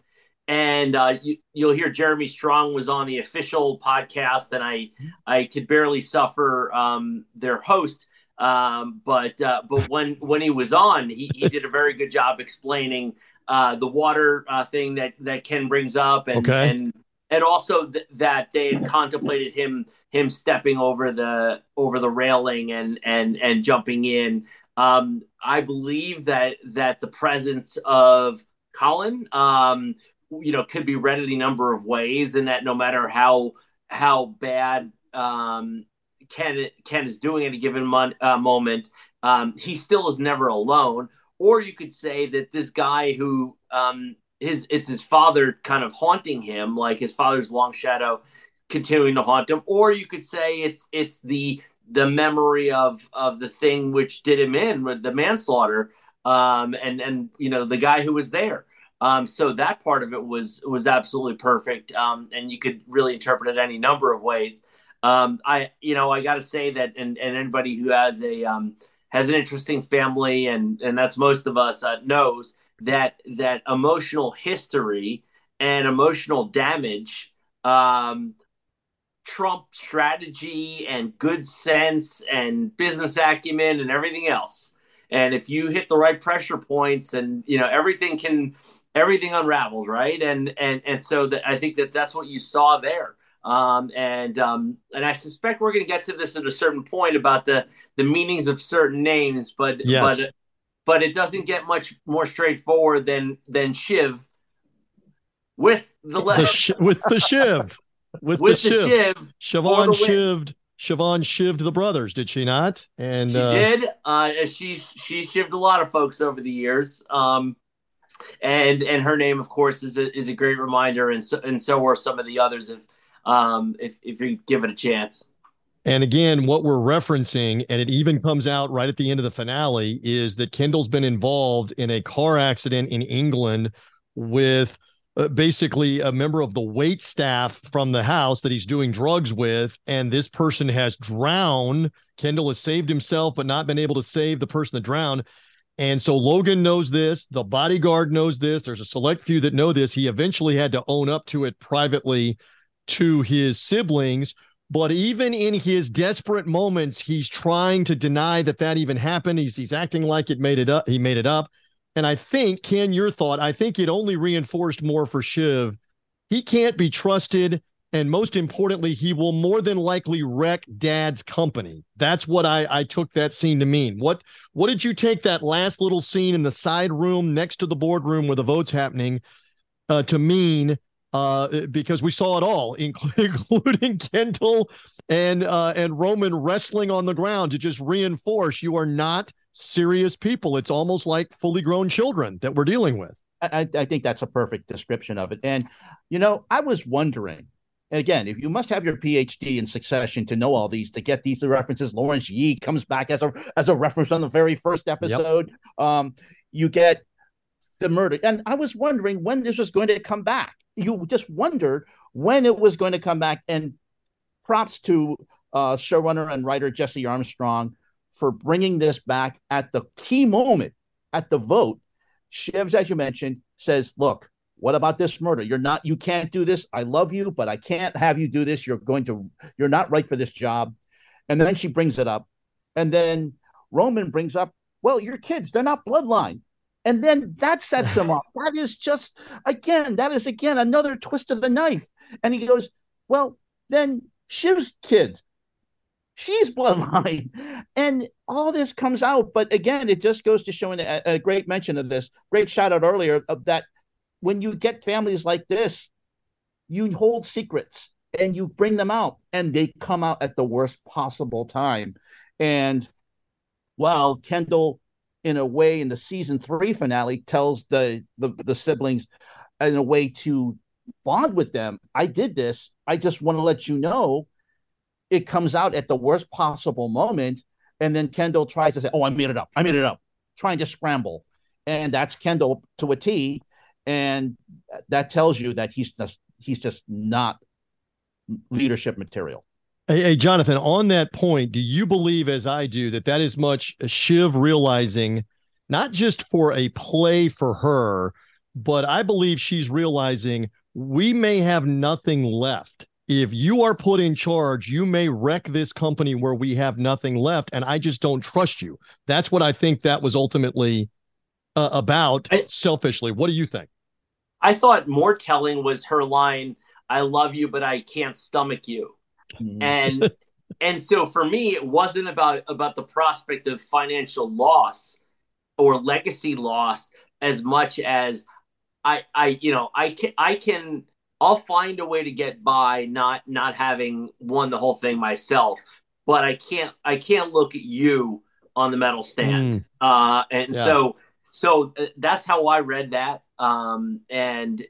Speaker 5: and uh, you, will hear Jeremy Strong was on the official podcast, and I I could barely suffer um, their host. Um, but uh, but when when he was on, he, he did a very good job explaining uh, the water uh, thing that that Ken brings up, and okay. and and also th- that they had contemplated him him stepping over the over the railing and and and jumping in. Um, I believe that that the presence of Colin, um, you know, could be read any number of ways, and that no matter how how bad um, Ken Ken is doing at a given mon- uh, moment, um, he still is never alone. Or you could say that this guy who um, his it's his father kind of haunting him, like his father's long shadow continuing to haunt him, or you could say it's it's the the memory of of the thing which did him in with the manslaughter, um, and and you know the guy who was there. Um, so that part of it was was absolutely perfect, um, and you could really interpret it any number of ways. Um, I you know I got to say that, and and anybody who has a um, has an interesting family, and and that's most of us uh, knows that that emotional history and emotional damage um, trump strategy and good sense and business acumen and everything else and if you hit the right pressure points and you know everything can everything unravels right and and and so that i think that that's what you saw there um, and um, and I suspect we're going to get to this at a certain point about the the meanings of certain names, but yes. but but it doesn't get much more straightforward than than Shiv with the left
Speaker 1: the sh- with the Shiv with, [LAUGHS] with the, the Shiv. Shiv. Siobhan shived Siobhan shived the brothers, did she not?
Speaker 5: And she uh, did. Uh, she's she shived a lot of folks over the years. Um, and and her name, of course, is a, is a great reminder, and so and so are some of the others if um if if you give it a chance.
Speaker 1: And again, what we're referencing, and it even comes out right at the end of the finale, is that Kendall's been involved in a car accident in England with uh, basically a member of the wait staff from the house that he's doing drugs with. And this person has drowned. Kendall has saved himself, but not been able to save the person that drowned. And so Logan knows this. The bodyguard knows this. There's a select few that know this. He eventually had to own up to it privately to his siblings. But even in his desperate moments, he's trying to deny that that even happened. He's he's acting like it made it up. He made it up. And I think, Ken, your thought, I think it only reinforced more for Shiv. He can't be trusted. And most importantly, he will more than likely wreck dad's company. That's what I, I took that scene to mean. What what did you take that last little scene in the side room next to the boardroom where the vote's happening uh, to mean? Uh, because we saw it all, [LAUGHS] including Kendall and uh, and Roman wrestling on the ground to just reinforce you are not serious people. It's almost like fully grown children that we're dealing with.
Speaker 4: I, I think that's a perfect description of it. And, you know, I was wondering, again, if you must have your PhD in succession to know all these, to get these references, Lawrence Yee comes back as a as a reference on the very first episode. Yep. Um, you get the murder. And I was wondering when this was going to come back. You just wondered when it was going to come back. And props to uh, showrunner and writer Jesse Armstrong for bringing this back at the key moment at the vote. Shivs, as you mentioned, says, "Look, what about this murder? You're not, you can't do this. I love you, but I can't have you do this. You're going to, you're not right for this job." And then she brings it up, and then Roman brings up, "Well, your kids, they're not bloodline." And then that sets him [LAUGHS] up. That is just, again, that is again another twist of the knife. And he goes, Well, then Shiv's kids, she's bloodline. [LAUGHS] And all this comes out but again it just goes to showing a, a, great mention of this great shout out earlier of that when you get families like this you hold secrets and you bring them out and they come out at the worst possible time. And while kendall in a way in the season three finale tells the the, the siblings in a way to bond with them i did this. I just want to let you know it comes out at the worst possible moment. And then Kendall tries to say, Oh, I made it up. I made it up, trying to scramble. And that's Kendall to a T. And that tells you that he's just, he's just not leadership material.
Speaker 1: Hey, hey, Jonathan, on that point, do you believe, as I do, that that is much Shiv realizing, not just for a play for her, but I believe she's realizing we may have nothing left if you are put in charge, you may wreck this company where we have nothing left. And I just don't trust you. That's what I think that was ultimately uh, about I, selfishly. What do you think?
Speaker 5: I thought more telling was her line, I love you, but I can't stomach you. Mm. And [LAUGHS] and so for me, it wasn't about about the prospect of financial loss or legacy loss as much as I I you know I can I can I'll find a way to get by not not having won the whole thing myself, but I can't I can't look at you on the medal stand. Mm. Uh, and yeah. so so uh, that's how I read that. Um, and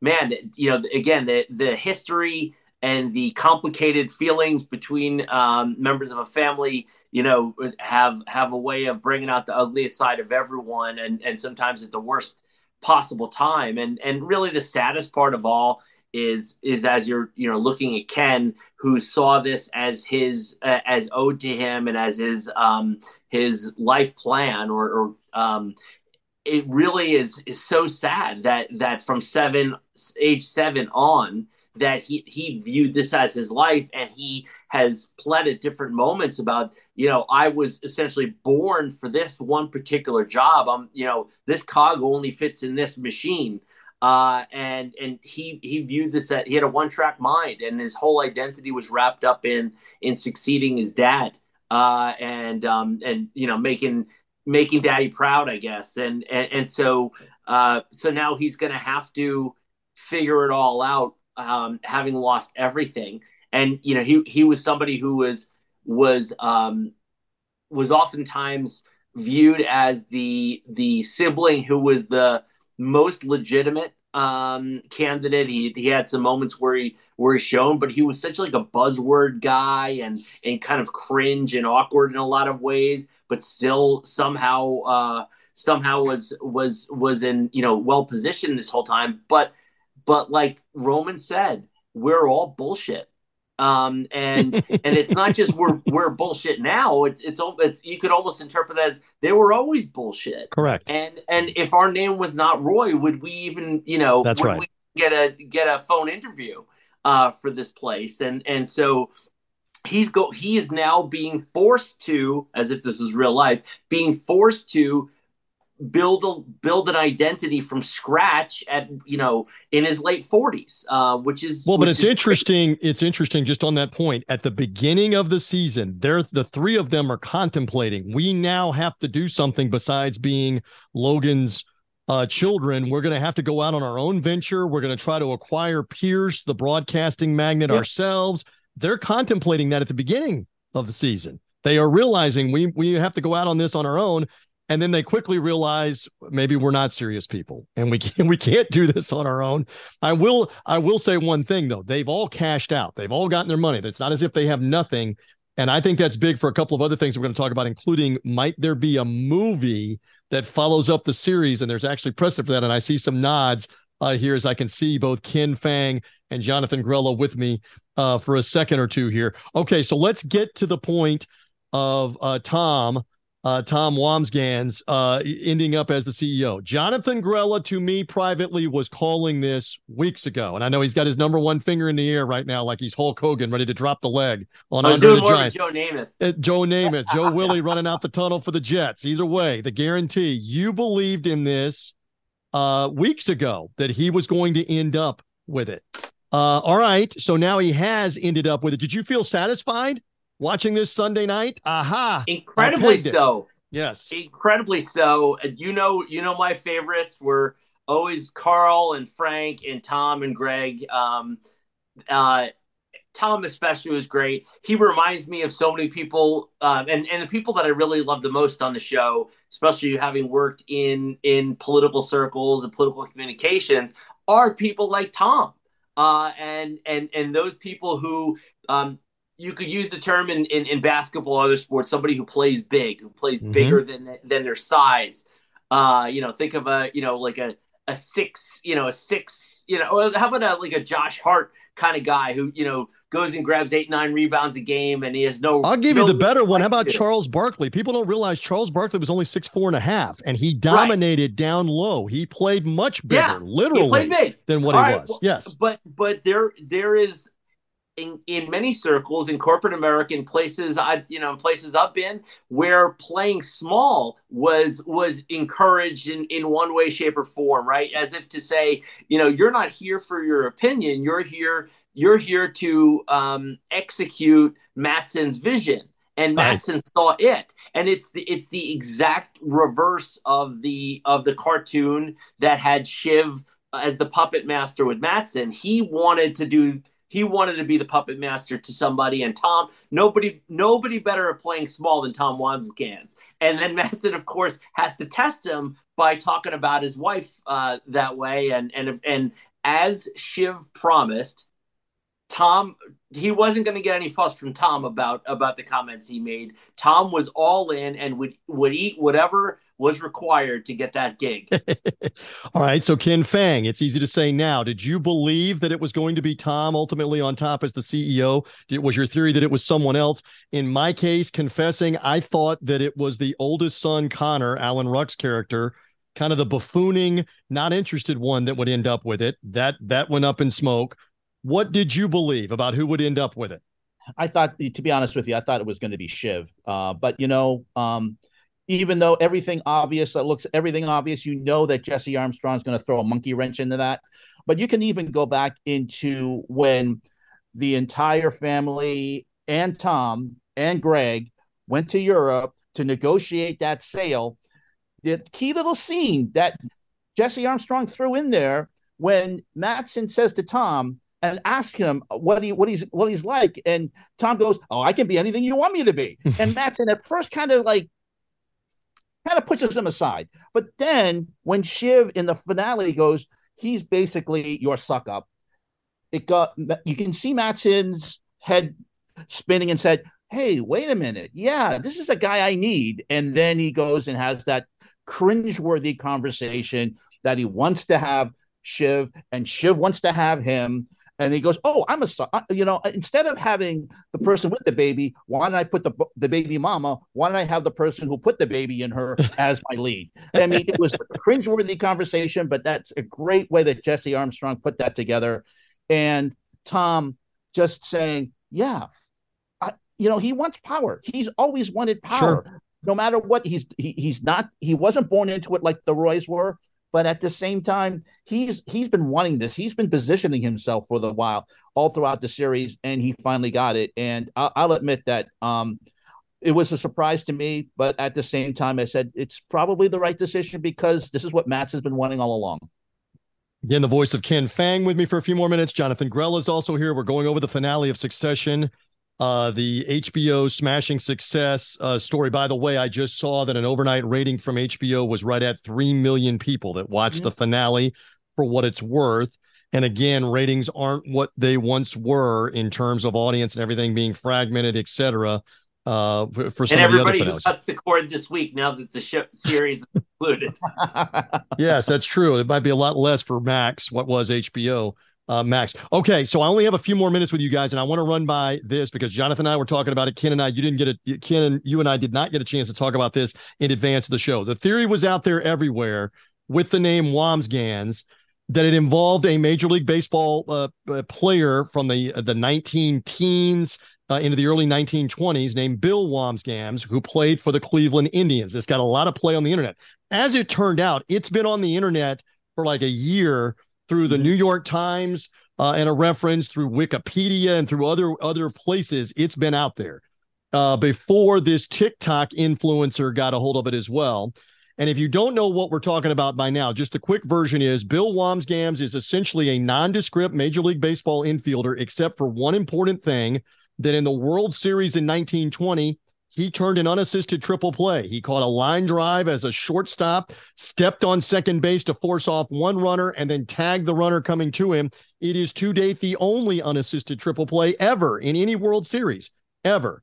Speaker 5: man, you know, again, the the history and the complicated feelings between um, members of a family you know have have a way of bringing out the ugliest side of everyone and and sometimes at the worst possible time and and really the saddest part of all is is as you're you know looking at Ken who saw this as his uh, as owed to him and as his um his life plan or, or um it really is is so sad that that from seven age seven on that he he viewed this as his life and he has pled at different moments about you know i was essentially born for this one particular job. I'm you know this cog only fits in this machine uh, and and he he viewed this at he had a one track mind, and his whole identity was wrapped up in in succeeding his dad, uh, and um, and you know making making daddy proud, I guess, and and, and so uh, so now he's going to have to figure it all out, um, having lost everything, and you know he he was somebody who was was um, was oftentimes viewed as the the sibling who was the most legitimate um, candidate. He he had some moments where he were shown, but he was such like a buzzword guy and and kind of cringe and awkward in a lot of ways, but still somehow uh, somehow was was was in you know well positioned this whole time. But but like Roman said, we're all bullshit. Um, and and it's not just we're [LAUGHS] we're bullshit now. It's it's it's you could almost interpret that as they were always bullshit.
Speaker 1: Correct.
Speaker 5: And and if our name was not Roy, would we even you know
Speaker 1: That's
Speaker 5: would
Speaker 1: right.
Speaker 5: we get a get a phone interview uh, for this place? And and so he's go he is now being forced to as if this is real life being forced to build a build an identity from scratch at you know in his late 40s uh which is
Speaker 1: Well, but it's interesting. It's interesting just on that point. At the beginning of the season, there the three of them are contemplating. We now have to do something besides being Logan's uh, children. We're going to have to go out on our own venture. We're going to try to acquire Pierce, the broadcasting magnet,
Speaker 5: Yeah.
Speaker 1: ourselves. They're contemplating that at the beginning of the season. They are realizing we we have to go out on this on our own. And then they quickly realize maybe we're not serious people and we can't, [LAUGHS] we can't do this on our own. I will I will say one thing though. They've all cashed out. They've all gotten their money. It's not as if they have nothing. And I think that's big for a couple of other things we're going to talk about, including might there be a movie that follows up the series? And there's actually precedent for that. And I see some nods uh, here as I can see both Ken Fang and Jonathan Grella with me uh, for a second or two here. Okay, so let's get to the point of uh, Tom uh, Tom Wambsgans uh, ending up as the CEO. Jonathan Grella, to me privately, was calling this weeks ago, and I know he's got his number one finger in the air right now, like he's Hulk Hogan, ready to drop the leg on
Speaker 5: I was
Speaker 1: Andre
Speaker 5: doing
Speaker 1: the
Speaker 5: more
Speaker 1: Giant.
Speaker 5: Joe Namath.
Speaker 1: Uh, Joe Namath, Joe [LAUGHS] Willie running out the tunnel for the Jets. Either way, the guarantee you believed in this uh, weeks ago that he was going to end up with it. Uh, all right, so now he has ended up with it. Did you feel satisfied watching this Sunday night? Aha!
Speaker 5: Incredibly so.
Speaker 1: Yes.
Speaker 5: Incredibly so. You know, you know, my favorites were always Carl and Frank and Tom and Greg. Um, uh, Tom especially was great. He reminds me of so many people, um, and and the people that I really love the most on the show, especially having worked in in political circles and political communications, are people like Tom, uh, and and and those people who um, you could use the term in, in, in basketball or other sports, somebody who plays big, who plays
Speaker 1: Mhm.
Speaker 5: bigger than than their size. Uh, you know, think of a you know like a a six, you know, a six, you know, or how about a like a Josh Hart kind of guy who you know goes and grabs eight nine rebounds a game and he has no.
Speaker 1: I'll give
Speaker 5: no
Speaker 1: you the better one. How about
Speaker 5: to.
Speaker 1: Charles Barkley? People don't realize Charles Barkley was only six four and a half, and he dominated down low. He played much bigger,
Speaker 5: Yeah,
Speaker 1: literally,
Speaker 5: He played big.
Speaker 1: than what
Speaker 5: All
Speaker 1: he
Speaker 5: right,
Speaker 1: was.
Speaker 5: well,
Speaker 1: yes.
Speaker 5: but but there there is in in many circles in corporate America in places I you know in places I've been where playing small was was encouraged in in one way shape or form right as if to say you know you're not here for your opinion you're here you're here to um, execute Matsson's vision and
Speaker 1: Right.
Speaker 5: Matsson saw it and it's the it's the exact reverse of the of the cartoon that had Shiv as the puppet master with Matsson. He wanted to do he wanted to be the puppet master to somebody and Tom nobody nobody better at playing small than Tom Wambsgans. And then Matsson of course has to test him by talking about his wife uh, that way and and and as Shiv promised Tom he wasn't going to get any fuss from Tom about about the comments he made. Tom was all in and would would eat whatever was required to get that gig. [LAUGHS]
Speaker 1: All right. So Ken Fang, it's easy to say now. Did you believe that it was going to be Tom ultimately on top as the CEO? Did, was your theory that it was someone else? In my case, confessing, I thought that it was the oldest son, Connor, Alan Ruck's character, kind of the buffooning, not interested one that would end up with it. That that went up in smoke. What did you believe about who would end up with it?
Speaker 4: I thought, to be honest with you, I thought it was going to be Shiv. Uh, but you know, um, even though everything obvious, that looks everything obvious, you know that Jesse Armstrong's going to throw a monkey wrench into that. But you can even go back into when the entire family and Tom and Greg went to Europe to negotiate that sale. The key little scene that Jesse Armstrong threw in there when Matsson says to Tom, and ask him what he what he's what he's like. And Tom goes, "Oh, I can be anything you want me to be." [LAUGHS] and Matsson at first kind of like kind of pushes him aside, but then when Shiv in the finale goes, he's basically your suck up. It got you can see Matsson's head spinning and said, "Hey, wait a minute, yeah, this is a guy I need." And then he goes and has that cringeworthy conversation that he wants to have Shiv, and Shiv wants to have him And he goes, "Oh, I'm a. You know, instead of having the person with the baby, why don't I put the the baby mama? Why don't I have the person who put the baby in her [LAUGHS] as my lead?" I mean, it was a cringeworthy conversation, but that's a great way that Jesse Armstrong put that together. And Tom just saying, "Yeah, I, you know, he wants power. He's always wanted power." Sure no matter what he's he, he's not he wasn't born into it like the roys were but at the same time he's he's been wanting this he's been positioning himself for the while all throughout the series and he finally got it and i'll, I'll admit that um it was a surprise to me but at the same time i said it's probably the right decision because this is what Matt's has been wanting all along
Speaker 1: Again, the voice of Ken Fang with me for a few more minutes. Jonathan Grella is also here. We're going over the finale of Succession uh, the HBO smashing success uh, story. By the way, I just saw that an overnight rating from HBO was right at 3 million people that watched mm-hmm. the finale for what it's worth. And again, ratings aren't what they once were in terms of audience and everything being fragmented, et cetera. Uh, for some
Speaker 5: and everybody
Speaker 1: who
Speaker 5: cuts the cord this week now that the show, series is [LAUGHS] concluded.
Speaker 1: yes, that's true. It might be a lot less for Max. What was HBO? Uh, Max. Okay, so I only have a few more minutes with you guys, and I want to run by this because Jonathan and I were talking about it. Ken and I, you didn't get it. Ken and you and I did not get a chance to talk about this in advance of the show. The theory was out there everywhere with the name Wambsgans that it involved a Major League Baseball uh, uh player from the uh, the 19 teens uh, into the early 1920s named Bill Wambsgans, who played for the Cleveland Indians. This got a lot of play on the internet. As it turned out, it's been on the internet for like a year through the mm-hmm. New York Times uh, and a reference through Wikipedia and through other other places. It's been out there uh, before this TikTok influencer got a hold of it as well. And if you don't know what we're talking about by now, just the quick version is Bill Wambsgans is essentially a nondescript Major League Baseball infielder, except for one important thing that in the World Series in 1920, he turned an unassisted triple play. He caught a line drive as a shortstop, stepped on second base to force off one runner, and then tagged the runner coming to him. It is to date the only unassisted triple play ever in any World Series, ever.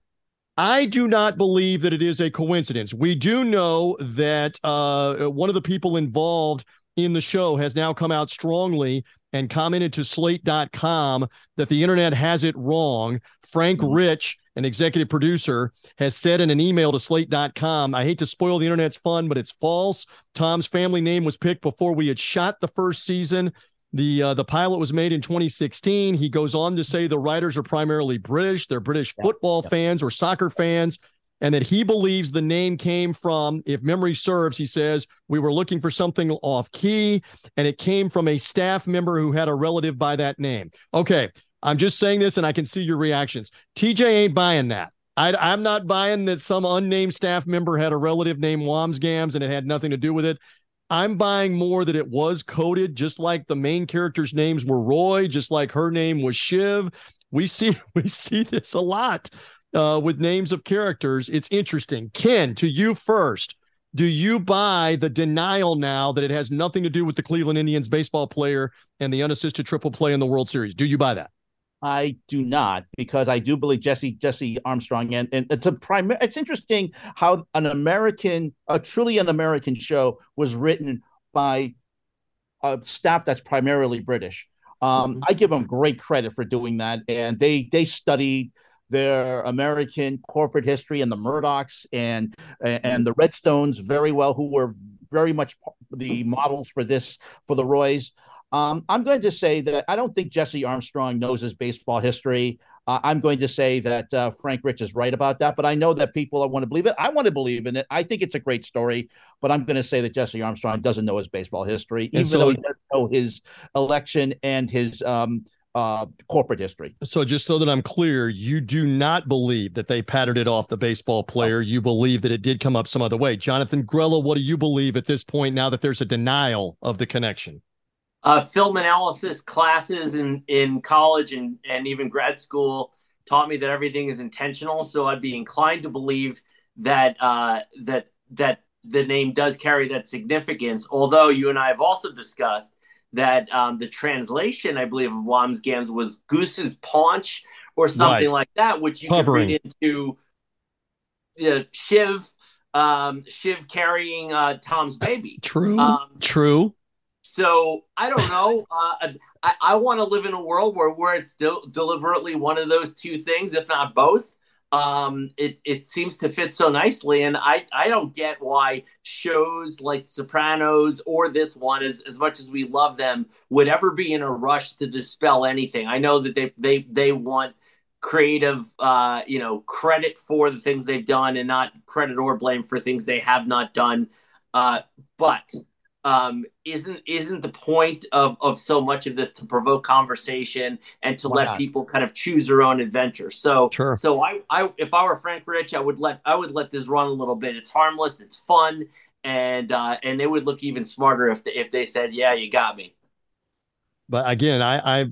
Speaker 1: I do not believe that it is a coincidence. We do know that uh, one of the people involved in the show has now come out strongly and commented to slate.com that the internet has it wrong. Frank mm-hmm. Rich an executive producer, has said in an email to slate.com, I hate to spoil the internet's fun, but it's false. Tom's family name was picked before we had shot the first season. The uh, the pilot was made in 2016. He goes on to say the writers are primarily British. They're British yeah. football yeah. fans or soccer fans, and that he believes the name came from, if memory serves, he says we were looking for something off key, and it came from a staff member who had a relative by that name. Okay, I'm just saying this and I can see your reactions. TJ ain't buying that. I, am not buying that some unnamed staff member had a relative named Wambsgans and it had nothing to do with it. I'm buying more that it was coded, just like the main characters' names were Roy, just like her name was Shiv. We see [LAUGHS] we see this a lot uh, with names of characters. It's interesting. Ken, to you first. Do you buy the denial now that it has nothing to do with the Cleveland Indians baseball player and the unassisted triple play in the World Series? Do you buy that?
Speaker 4: I do not because I do believe Jesse Jesse Armstrong and, and it's a prime. It's interesting how an American, a truly an American show was written by a staff that's primarily British. Um, mm-hmm. I give them great credit for doing that, and they they studied their American corporate history and the Murdochs and and the Redstones very well, who were very much the models for this for the Roys. Um, I'm going to say that I don't think Jesse Armstrong knows his baseball history. Uh, I'm going to say that uh, Frank Rich is right about that, but I know that people want to believe it. I want to believe in it. I think it's a great story, but I'm going to say that Jesse Armstrong doesn't know his baseball history, even so, though he does know his election and his um, uh, corporate history.
Speaker 1: So, just so that I'm clear, you do not believe that they patterned it off the baseball player. You believe that it did come up some other way. Jonathan Grella, what do you believe at this point now that there's a denial of the connection?
Speaker 5: Uh, film analysis classes in in college and and even grad school taught me that everything is intentional. So I'd be inclined to believe that uh, that that the name does carry that significance. Although you and I have also discussed that um, the translation, I believe, of Wambsgans was Goose's paunch or something right. like that, which you Hovering. could read into the Shiv, um, Shiv carrying uh, Tom's baby.
Speaker 1: True. Um, True
Speaker 5: so I don't know. Uh, I, I want to live in a world where where it's still deliberately one of those two things, if not both. Um, it it seems to fit so nicely, and I I don't get why shows like Sopranos or this one, as as much as we love them, would ever be in a rush to dispel anything. I know that they they they want creative uh you know credit for the things they've done and not credit or blame for things they have not done uh but um, isn't isn't the point of of so much of this to provoke conversation and to Why let not? people kind of choose their own adventure. So
Speaker 1: sure.
Speaker 5: so I, I if I were Frank Rich, I would let I would let this run a little bit. It's harmless, it's fun, and uh, and it would look even smarter if they, if they said, "Yeah, you got me."
Speaker 1: But again, I I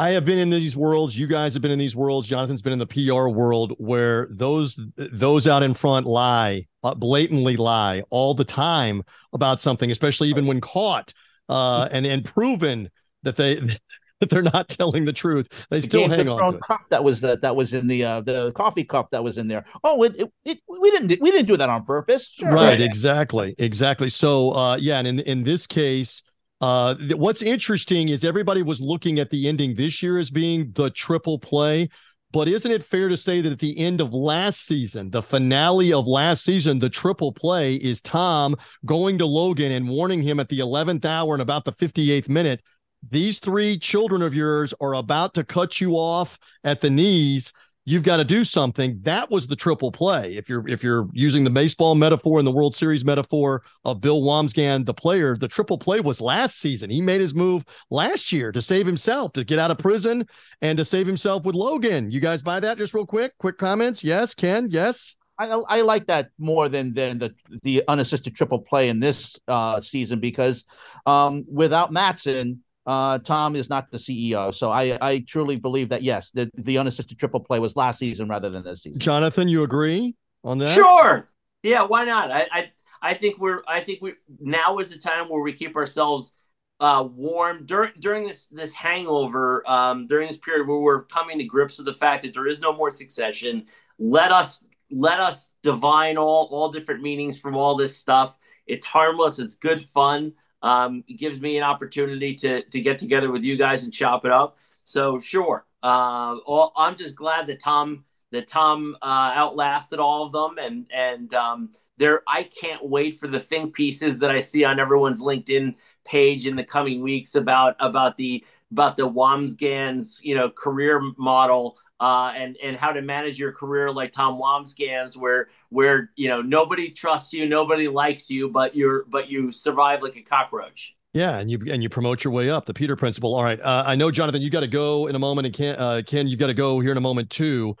Speaker 1: I have been in these worlds. You guys have been in these worlds. Jonathan's been in the PR world where those those out in front lie, uh, blatantly lie all the time about something, especially even when caught uh, [LAUGHS] and and proven that they [LAUGHS] that they're not telling the truth. They the still hang on to.
Speaker 4: Cup that was the, that was in the uh, the coffee cup that was in there. Oh, it, it, it we didn't we didn't do that on purpose.
Speaker 1: Sure. Right, exactly, exactly. So uh, yeah, and in in this case uh, what's interesting is everybody was looking at the ending this year as being the triple play. But isn't it fair to say that at the end of last season, the finale of last season, the triple play is Tom going to Logan and warning him at the 11th hour and about the 58th minute, these three children of yours are about to cut you off at the knees you've got to do something. That was the triple play. If you're if you're using the baseball metaphor and the World Series metaphor of Bill Wambsgans, the player, the triple play was last season. He made his move last year to save himself, to get out of prison, and to save himself with Logan. You guys buy that? Just real quick, quick comments. Yes, Ken. Yes.
Speaker 4: I, I like that more than than the the unassisted triple play in this uh, season because um, without Matsson, uh, Tom is not the CEO. So I, I truly believe that yes, the, the unassisted triple play was last season rather than this season.
Speaker 1: Jonathan, you agree on that?
Speaker 5: Sure. Yeah, why not? I, I, I think we're I think we now is the time where we keep ourselves uh, warm during during this this hangover um, during this period where we're coming to grips with the fact that there is no more succession. Let us let us divine all all different meanings from all this stuff. It's harmless. It's good fun. Um, it gives me an opportunity to to get together with you guys and chop it up. So sure, uh, all, I'm just glad that Tom that Tom uh, outlasted all of them, and and um, there I can't wait for the think pieces that I see on everyone's LinkedIn page in the coming weeks about about the about the Wambsgans you know career model uh, and and how to manage your career like Tom Wambsgans, where where you know nobody trusts you, nobody likes you, but you're but you survive like a cockroach.
Speaker 1: Yeah, and you and you promote your way up. The Peter Principle. All right, uh, I know Jonathan, you got to go in a moment, and Ken, uh, Ken, you got to go here in a moment too.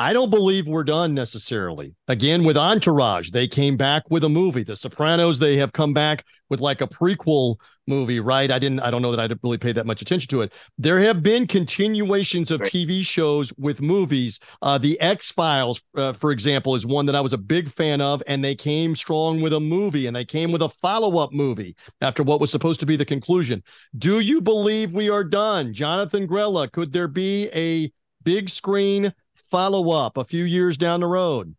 Speaker 1: I don't believe we're done necessarily. Again, with Entourage, they came back with a movie. The Sopranos, they have come back with like a prequel movie, right? I didn't, I don't know that I really paid that much attention to it. There have been continuations of right. TV shows with movies. Uh, the X Files, uh, for example, is one that I was a big fan of, and they came strong with a movie and they came with a follow up movie after what was supposed to be the conclusion. Do you believe we are done? Jonathan Grella, could there be a big screen follow up a few years down the road?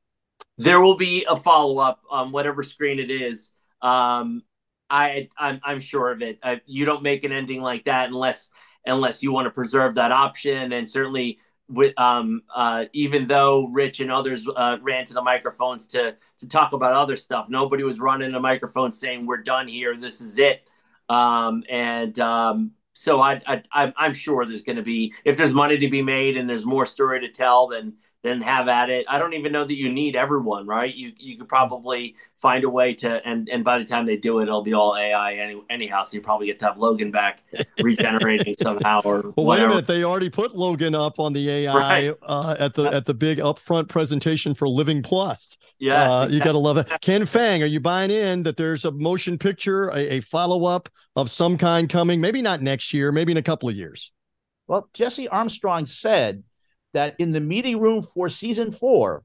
Speaker 5: There will be a follow up on whatever screen it is. Um, I I'm, I'm sure of it. Uh, you don't make an ending like that unless unless you want to preserve that option, and certainly with um uh even though Rich and others uh, ran to the microphones to to talk about other stuff, nobody was running the microphone saying we're done here, this is it. Um, and um, so I, I I'm sure there's going to be if there's money to be made and there's more story to tell, then then have at it. I don't even know that you need everyone, right? You you could probably find a way to, and and by the time they do it, it'll be all AI any, anyhow. So you probably get to have Logan back [LAUGHS] regenerating somehow or well, whatever. Wait a minute,
Speaker 1: they already put Logan up on the AI right. uh, at the at the big upfront presentation for Living Plus.
Speaker 5: Yeah, uh,
Speaker 1: exactly. you got to love it. Ken Fang, are you buying in that there's a motion picture, a, a follow up of some kind coming? Maybe not next year, maybe in a couple of years.
Speaker 4: Well, Jesse Armstrong said that in the meeting room for season four,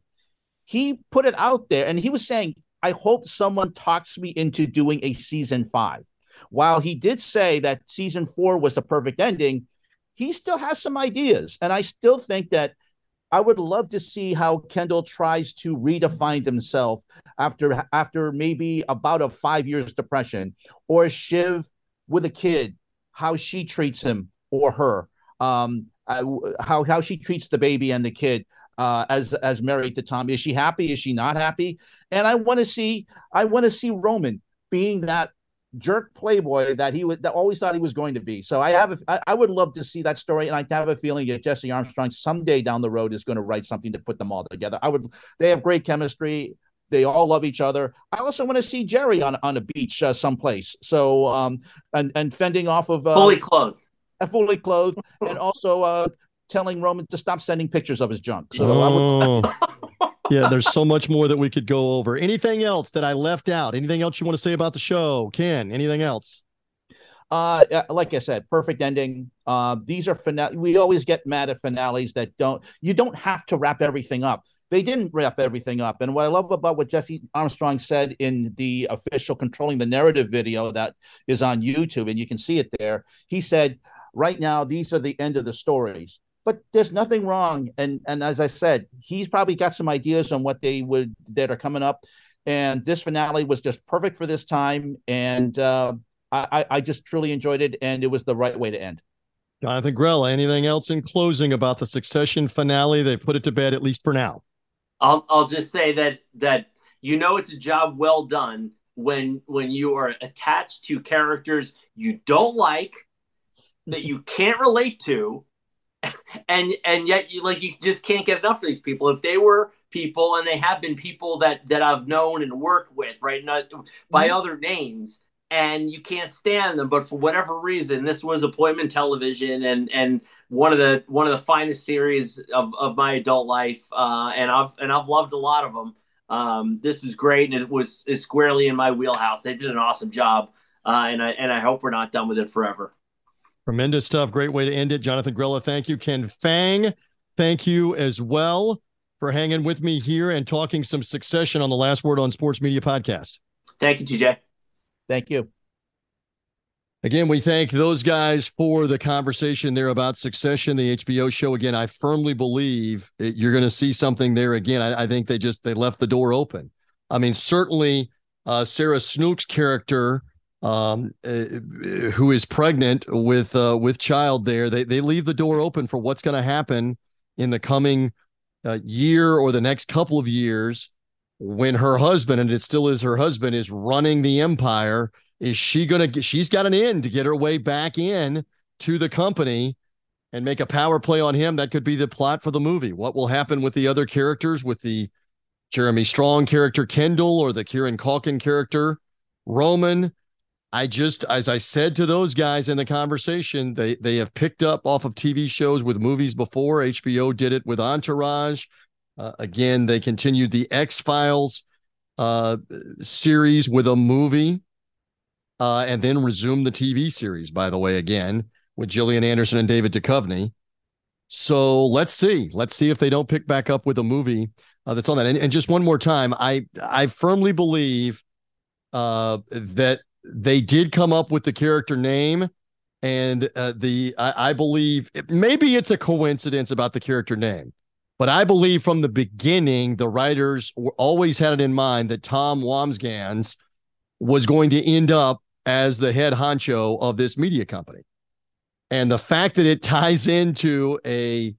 Speaker 4: he put it out there and he was saying, I hope someone talks me into doing a season five. While he did say that season four was the perfect ending, he still has some ideas. And I still think that I would love to see how Kendall tries to redefine himself after after maybe about a five years depression, or Shiv with a kid, how she treats him or her, um, uh, how how she treats the baby and the kid uh, as as married to Tom. Is she happy? Is she not happy? And I want to see I want to see Roman being that jerk playboy that he would that always thought he was going to be. So I have a, I, I would love to see that story, and I have a feeling that Jesse Armstrong someday down the road is going to write something to put them all together. I would. They have great chemistry. They all love each other. I also want to see Gerri on on a beach uh, someplace. So um and and fending off of uh,
Speaker 5: fully clothed,
Speaker 4: fully clothed, and also uh telling Roman to stop sending pictures of his junk. So
Speaker 1: oh. [LAUGHS] yeah, there's so much more that we could go over. Anything else that I left out? Anything else you want to say about the show, Ken? Anything else?
Speaker 4: Uh, like I said, perfect ending. Uh, these are finale. We always get mad at finales that don't. You don't have to wrap everything up. They didn't wrap everything up. And what I love about what Jesse Armstrong said in the official controlling the narrative video that is on YouTube, and you can see it there. He said, "Right now, these are the end of the stories." but there's nothing wrong. And and as I said, he's probably got some ideas on what they would that are coming up. And this finale was just perfect for this time. And uh, I, I just truly enjoyed it, and it was the right way to end.
Speaker 1: Jonathan Grella, anything else in closing about the Succession finale? They put it to bed at least for now.
Speaker 5: I'll I'll just say that that you know it's a job well done when when you are attached to characters you don't like that you can't relate to and and yet you like you just can't get enough of these people. If they were people, and they have been people that that I've known and worked with, right, not by mm-hmm. other names, and you can't stand them, but for whatever reason, this was appointment television, and and one of the one of the finest series of, of my adult life, uh, and I've and I've loved a lot of them. Um, this was great, and it was is squarely in my wheelhouse. They did an awesome job, uh, and I and I hope we're not done with it forever.
Speaker 1: Tremendous stuff. Great way to end it. Jonathan Grella, thank you. Ken Fang, thank you as well for hanging with me here and talking some succession on the Last Word on Sports Media podcast.
Speaker 5: Thank you, TJ.
Speaker 4: Thank you.
Speaker 1: Again, we thank those guys for the conversation there about Succession, the HBO show. Again, I firmly believe you're going to see something there again. I, I, think they just they left the door open. I mean, certainly uh, Sarah Snook's character um, uh, who is pregnant with uh, with child there, they they leave the door open for what's going to happen in the coming uh, year or the next couple of years when her husband, and it still is her husband, is running the empire. Is she going to? She's got an end to get her way back in to the company and make a power play on him. That could be the plot for the movie. What will happen with the other characters, with the Jeremy Strong character Kendall or the Kieran Culkin character Roman? I just, as I said to those guys in the conversation, they they have picked up off of TV shows with movies before. HBO did it with Entourage. Uh, again, they continued the X Files uh, series with a movie, uh, and then resumed the TV series. By the way, again with Gillian Anderson and David Duchovny. So let's see. Let's see if they don't pick back up with a movie uh, that's on that. And, and, just one more time, I I firmly believe uh, that they did come up with the character name and uh, the I, I believe it, maybe it's a coincidence about the character name but i believe from the beginning the writers always had it in mind that tom wambsgans was going to end up as the head honcho of this media company. And the fact that it ties into a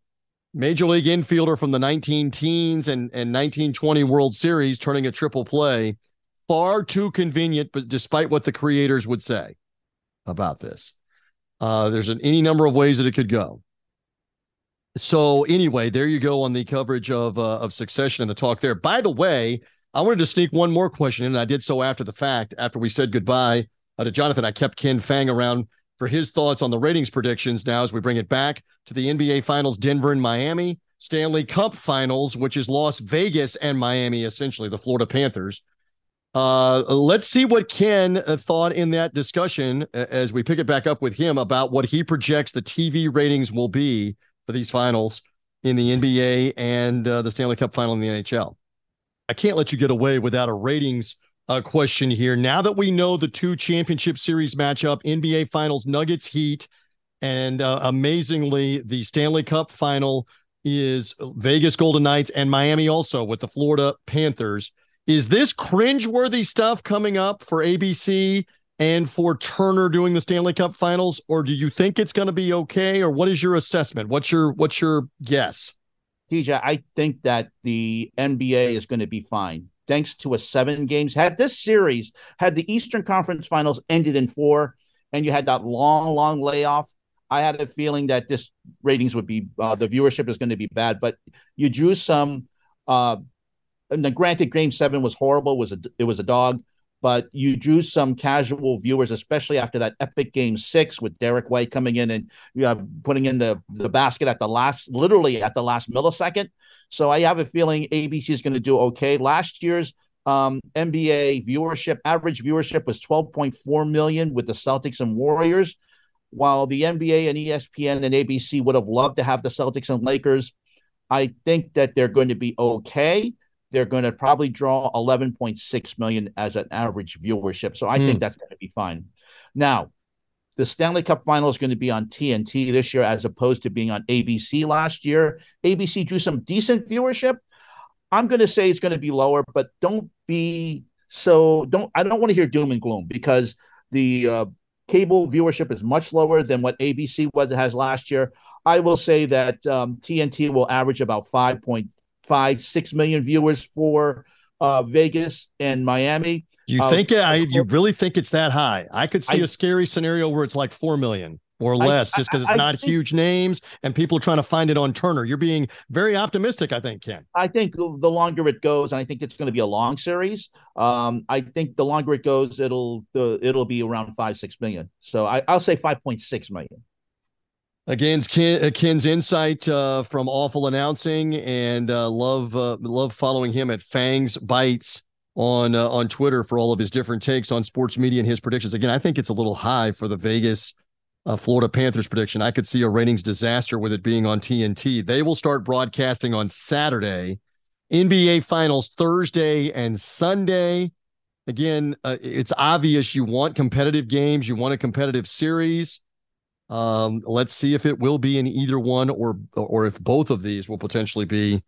Speaker 1: major league infielder from the 19 teens and, and 1920 world series turning a triple play far too convenient, but despite what the creators would say about this, uh, there's an, any number of ways that it could go. So anyway, there you go on the coverage of uh, of Succession and the talk there. By the way, I wanted to sneak one more question in, and I did so after the fact. After we said goodbye uh, to Jonathan, I kept Ken Fang around for his thoughts on the ratings predictions. Now, as we bring it back to the NBA Finals, Denver and Miami, Stanley Cup Finals, which is Las Vegas and Miami, essentially the Florida Panthers. Uh, let's see what Ken uh, thought in that discussion as we pick it back up with him about what he projects the TV ratings will be for these finals in the NBA and uh, the Stanley Cup final in the NHL. I can't let you get away without a ratings uh, question here. Now that we know the two championship series matchup, NBA Finals, Nuggets, Heat, and uh, amazingly, the Stanley Cup final is Vegas Golden Knights and Miami also with the Florida Panthers. Is this cringeworthy stuff coming up for ABC and for Turner doing the Stanley Cup Finals, or do you think it's going to be okay? Or what is your assessment? What's your what's your guess?
Speaker 4: TJ, I think that the NBA is going to be fine thanks to a seven games. Had this series, had the Eastern Conference Finals ended in four, and you had that long, long layoff, I had a feeling that this ratings would be uh, the viewership is going to be bad. But you drew some. Uh, the granted, Game Seven was horrible. Was a it was a dog, but you drew some casual viewers, especially after that epic Game Six with Derrick White coming in and you know, putting in the the basket at the last, literally at the last millisecond. So I have a feeling ABC is going to do okay. Last year's um, NBA viewership, average viewership was 12.4 million with the Celtics and Warriors, while the NBA and ESPN and ABC would have loved to have the Celtics and Lakers. I think that they're going to be okay. They're going to probably draw 11.6 million as an average viewership. So I mm. think that's going to be fine. Now, the Stanley Cup final is going to be on TNT this year as opposed to being on ABC last year. ABC drew some decent viewership. I'm going to say it's going to be lower, but don't be so don't I don't want to hear doom and gloom because the uh, cable viewership is much lower than what ABC was has last year. I will say that um, TNT will average about 5.56 million viewers for uh, Vegas and Miami.
Speaker 1: You uh, think it, I you really think it's that high? I could see I, a scary scenario where it's like 4 million or less I, just because it's not think, huge names and people are trying to find it on Turner. You're being very optimistic, I think, Ken.
Speaker 4: I think the longer it goes, and I think it's going to be a long series. Um, I think the longer it goes, it'll the it'll be around five six million. So I, I'll say five point six million.
Speaker 1: Again, Ken, uh, Ken's insight uh, from awful announcing, and uh, love uh, love following him at Fangs Bites on uh, on Twitter for all of his different takes on sports media and his predictions. Again, I think it's a little high for the Vegas uh, Florida Panthers prediction. I could see a ratings disaster with it being on TNT. They will start broadcasting on Saturday. NBA Finals Thursday and Sunday. Again, it's obvious you want competitive games, you want a competitive series. Um, let's see if it will be in either one or or if both of these will potentially be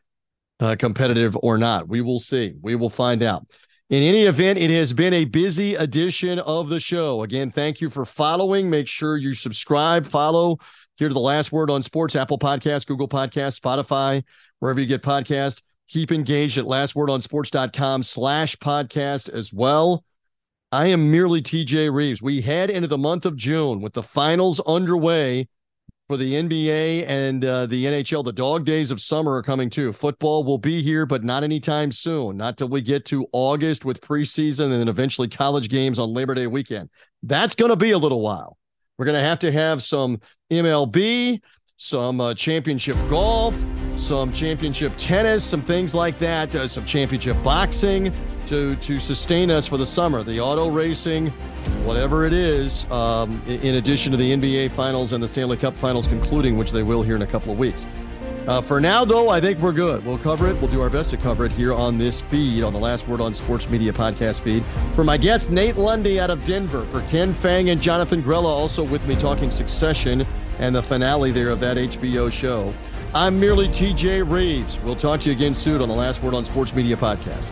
Speaker 1: uh, competitive or not. We will see. We will find out. In any event, it has been a busy edition of the show. Again, thank you for following. Make sure you subscribe, follow here to the last word on sports, Apple Podcast, Google Podcast, Spotify, wherever you get podcast. Keep engaged at lastwordonsports.com slash podcast as well. I am merely TJ Rives. We head into the month of June with the finals underway for the NBA and uh, the NHL. The dog days of summer are coming too. Football will be here, but not anytime soon. Not till we get to August with preseason and then eventually college games on Labor Day weekend. That's going to be a little while. We're going to have to have some MLB, some uh, championship golf, some championship tennis, some things like that, uh, some championship boxing to to sustain us for the summer. The auto racing, whatever it is, um, in addition to the NBA Finals and the Stanley Cup Finals concluding, which they will here in a couple of weeks. Uh, for now, though, I think we're good. We'll cover it. We'll do our best to cover it here on this feed, on the Last Word on Sports Media podcast feed. For my guest, Nate Lundy out of Denver, for Ken Fang and Jonathan Grella, also with me talking Succession and the finale there of that HBO show. I'm merely TJ Rives. We'll talk to you again soon on the Last Word on Sports Media podcast.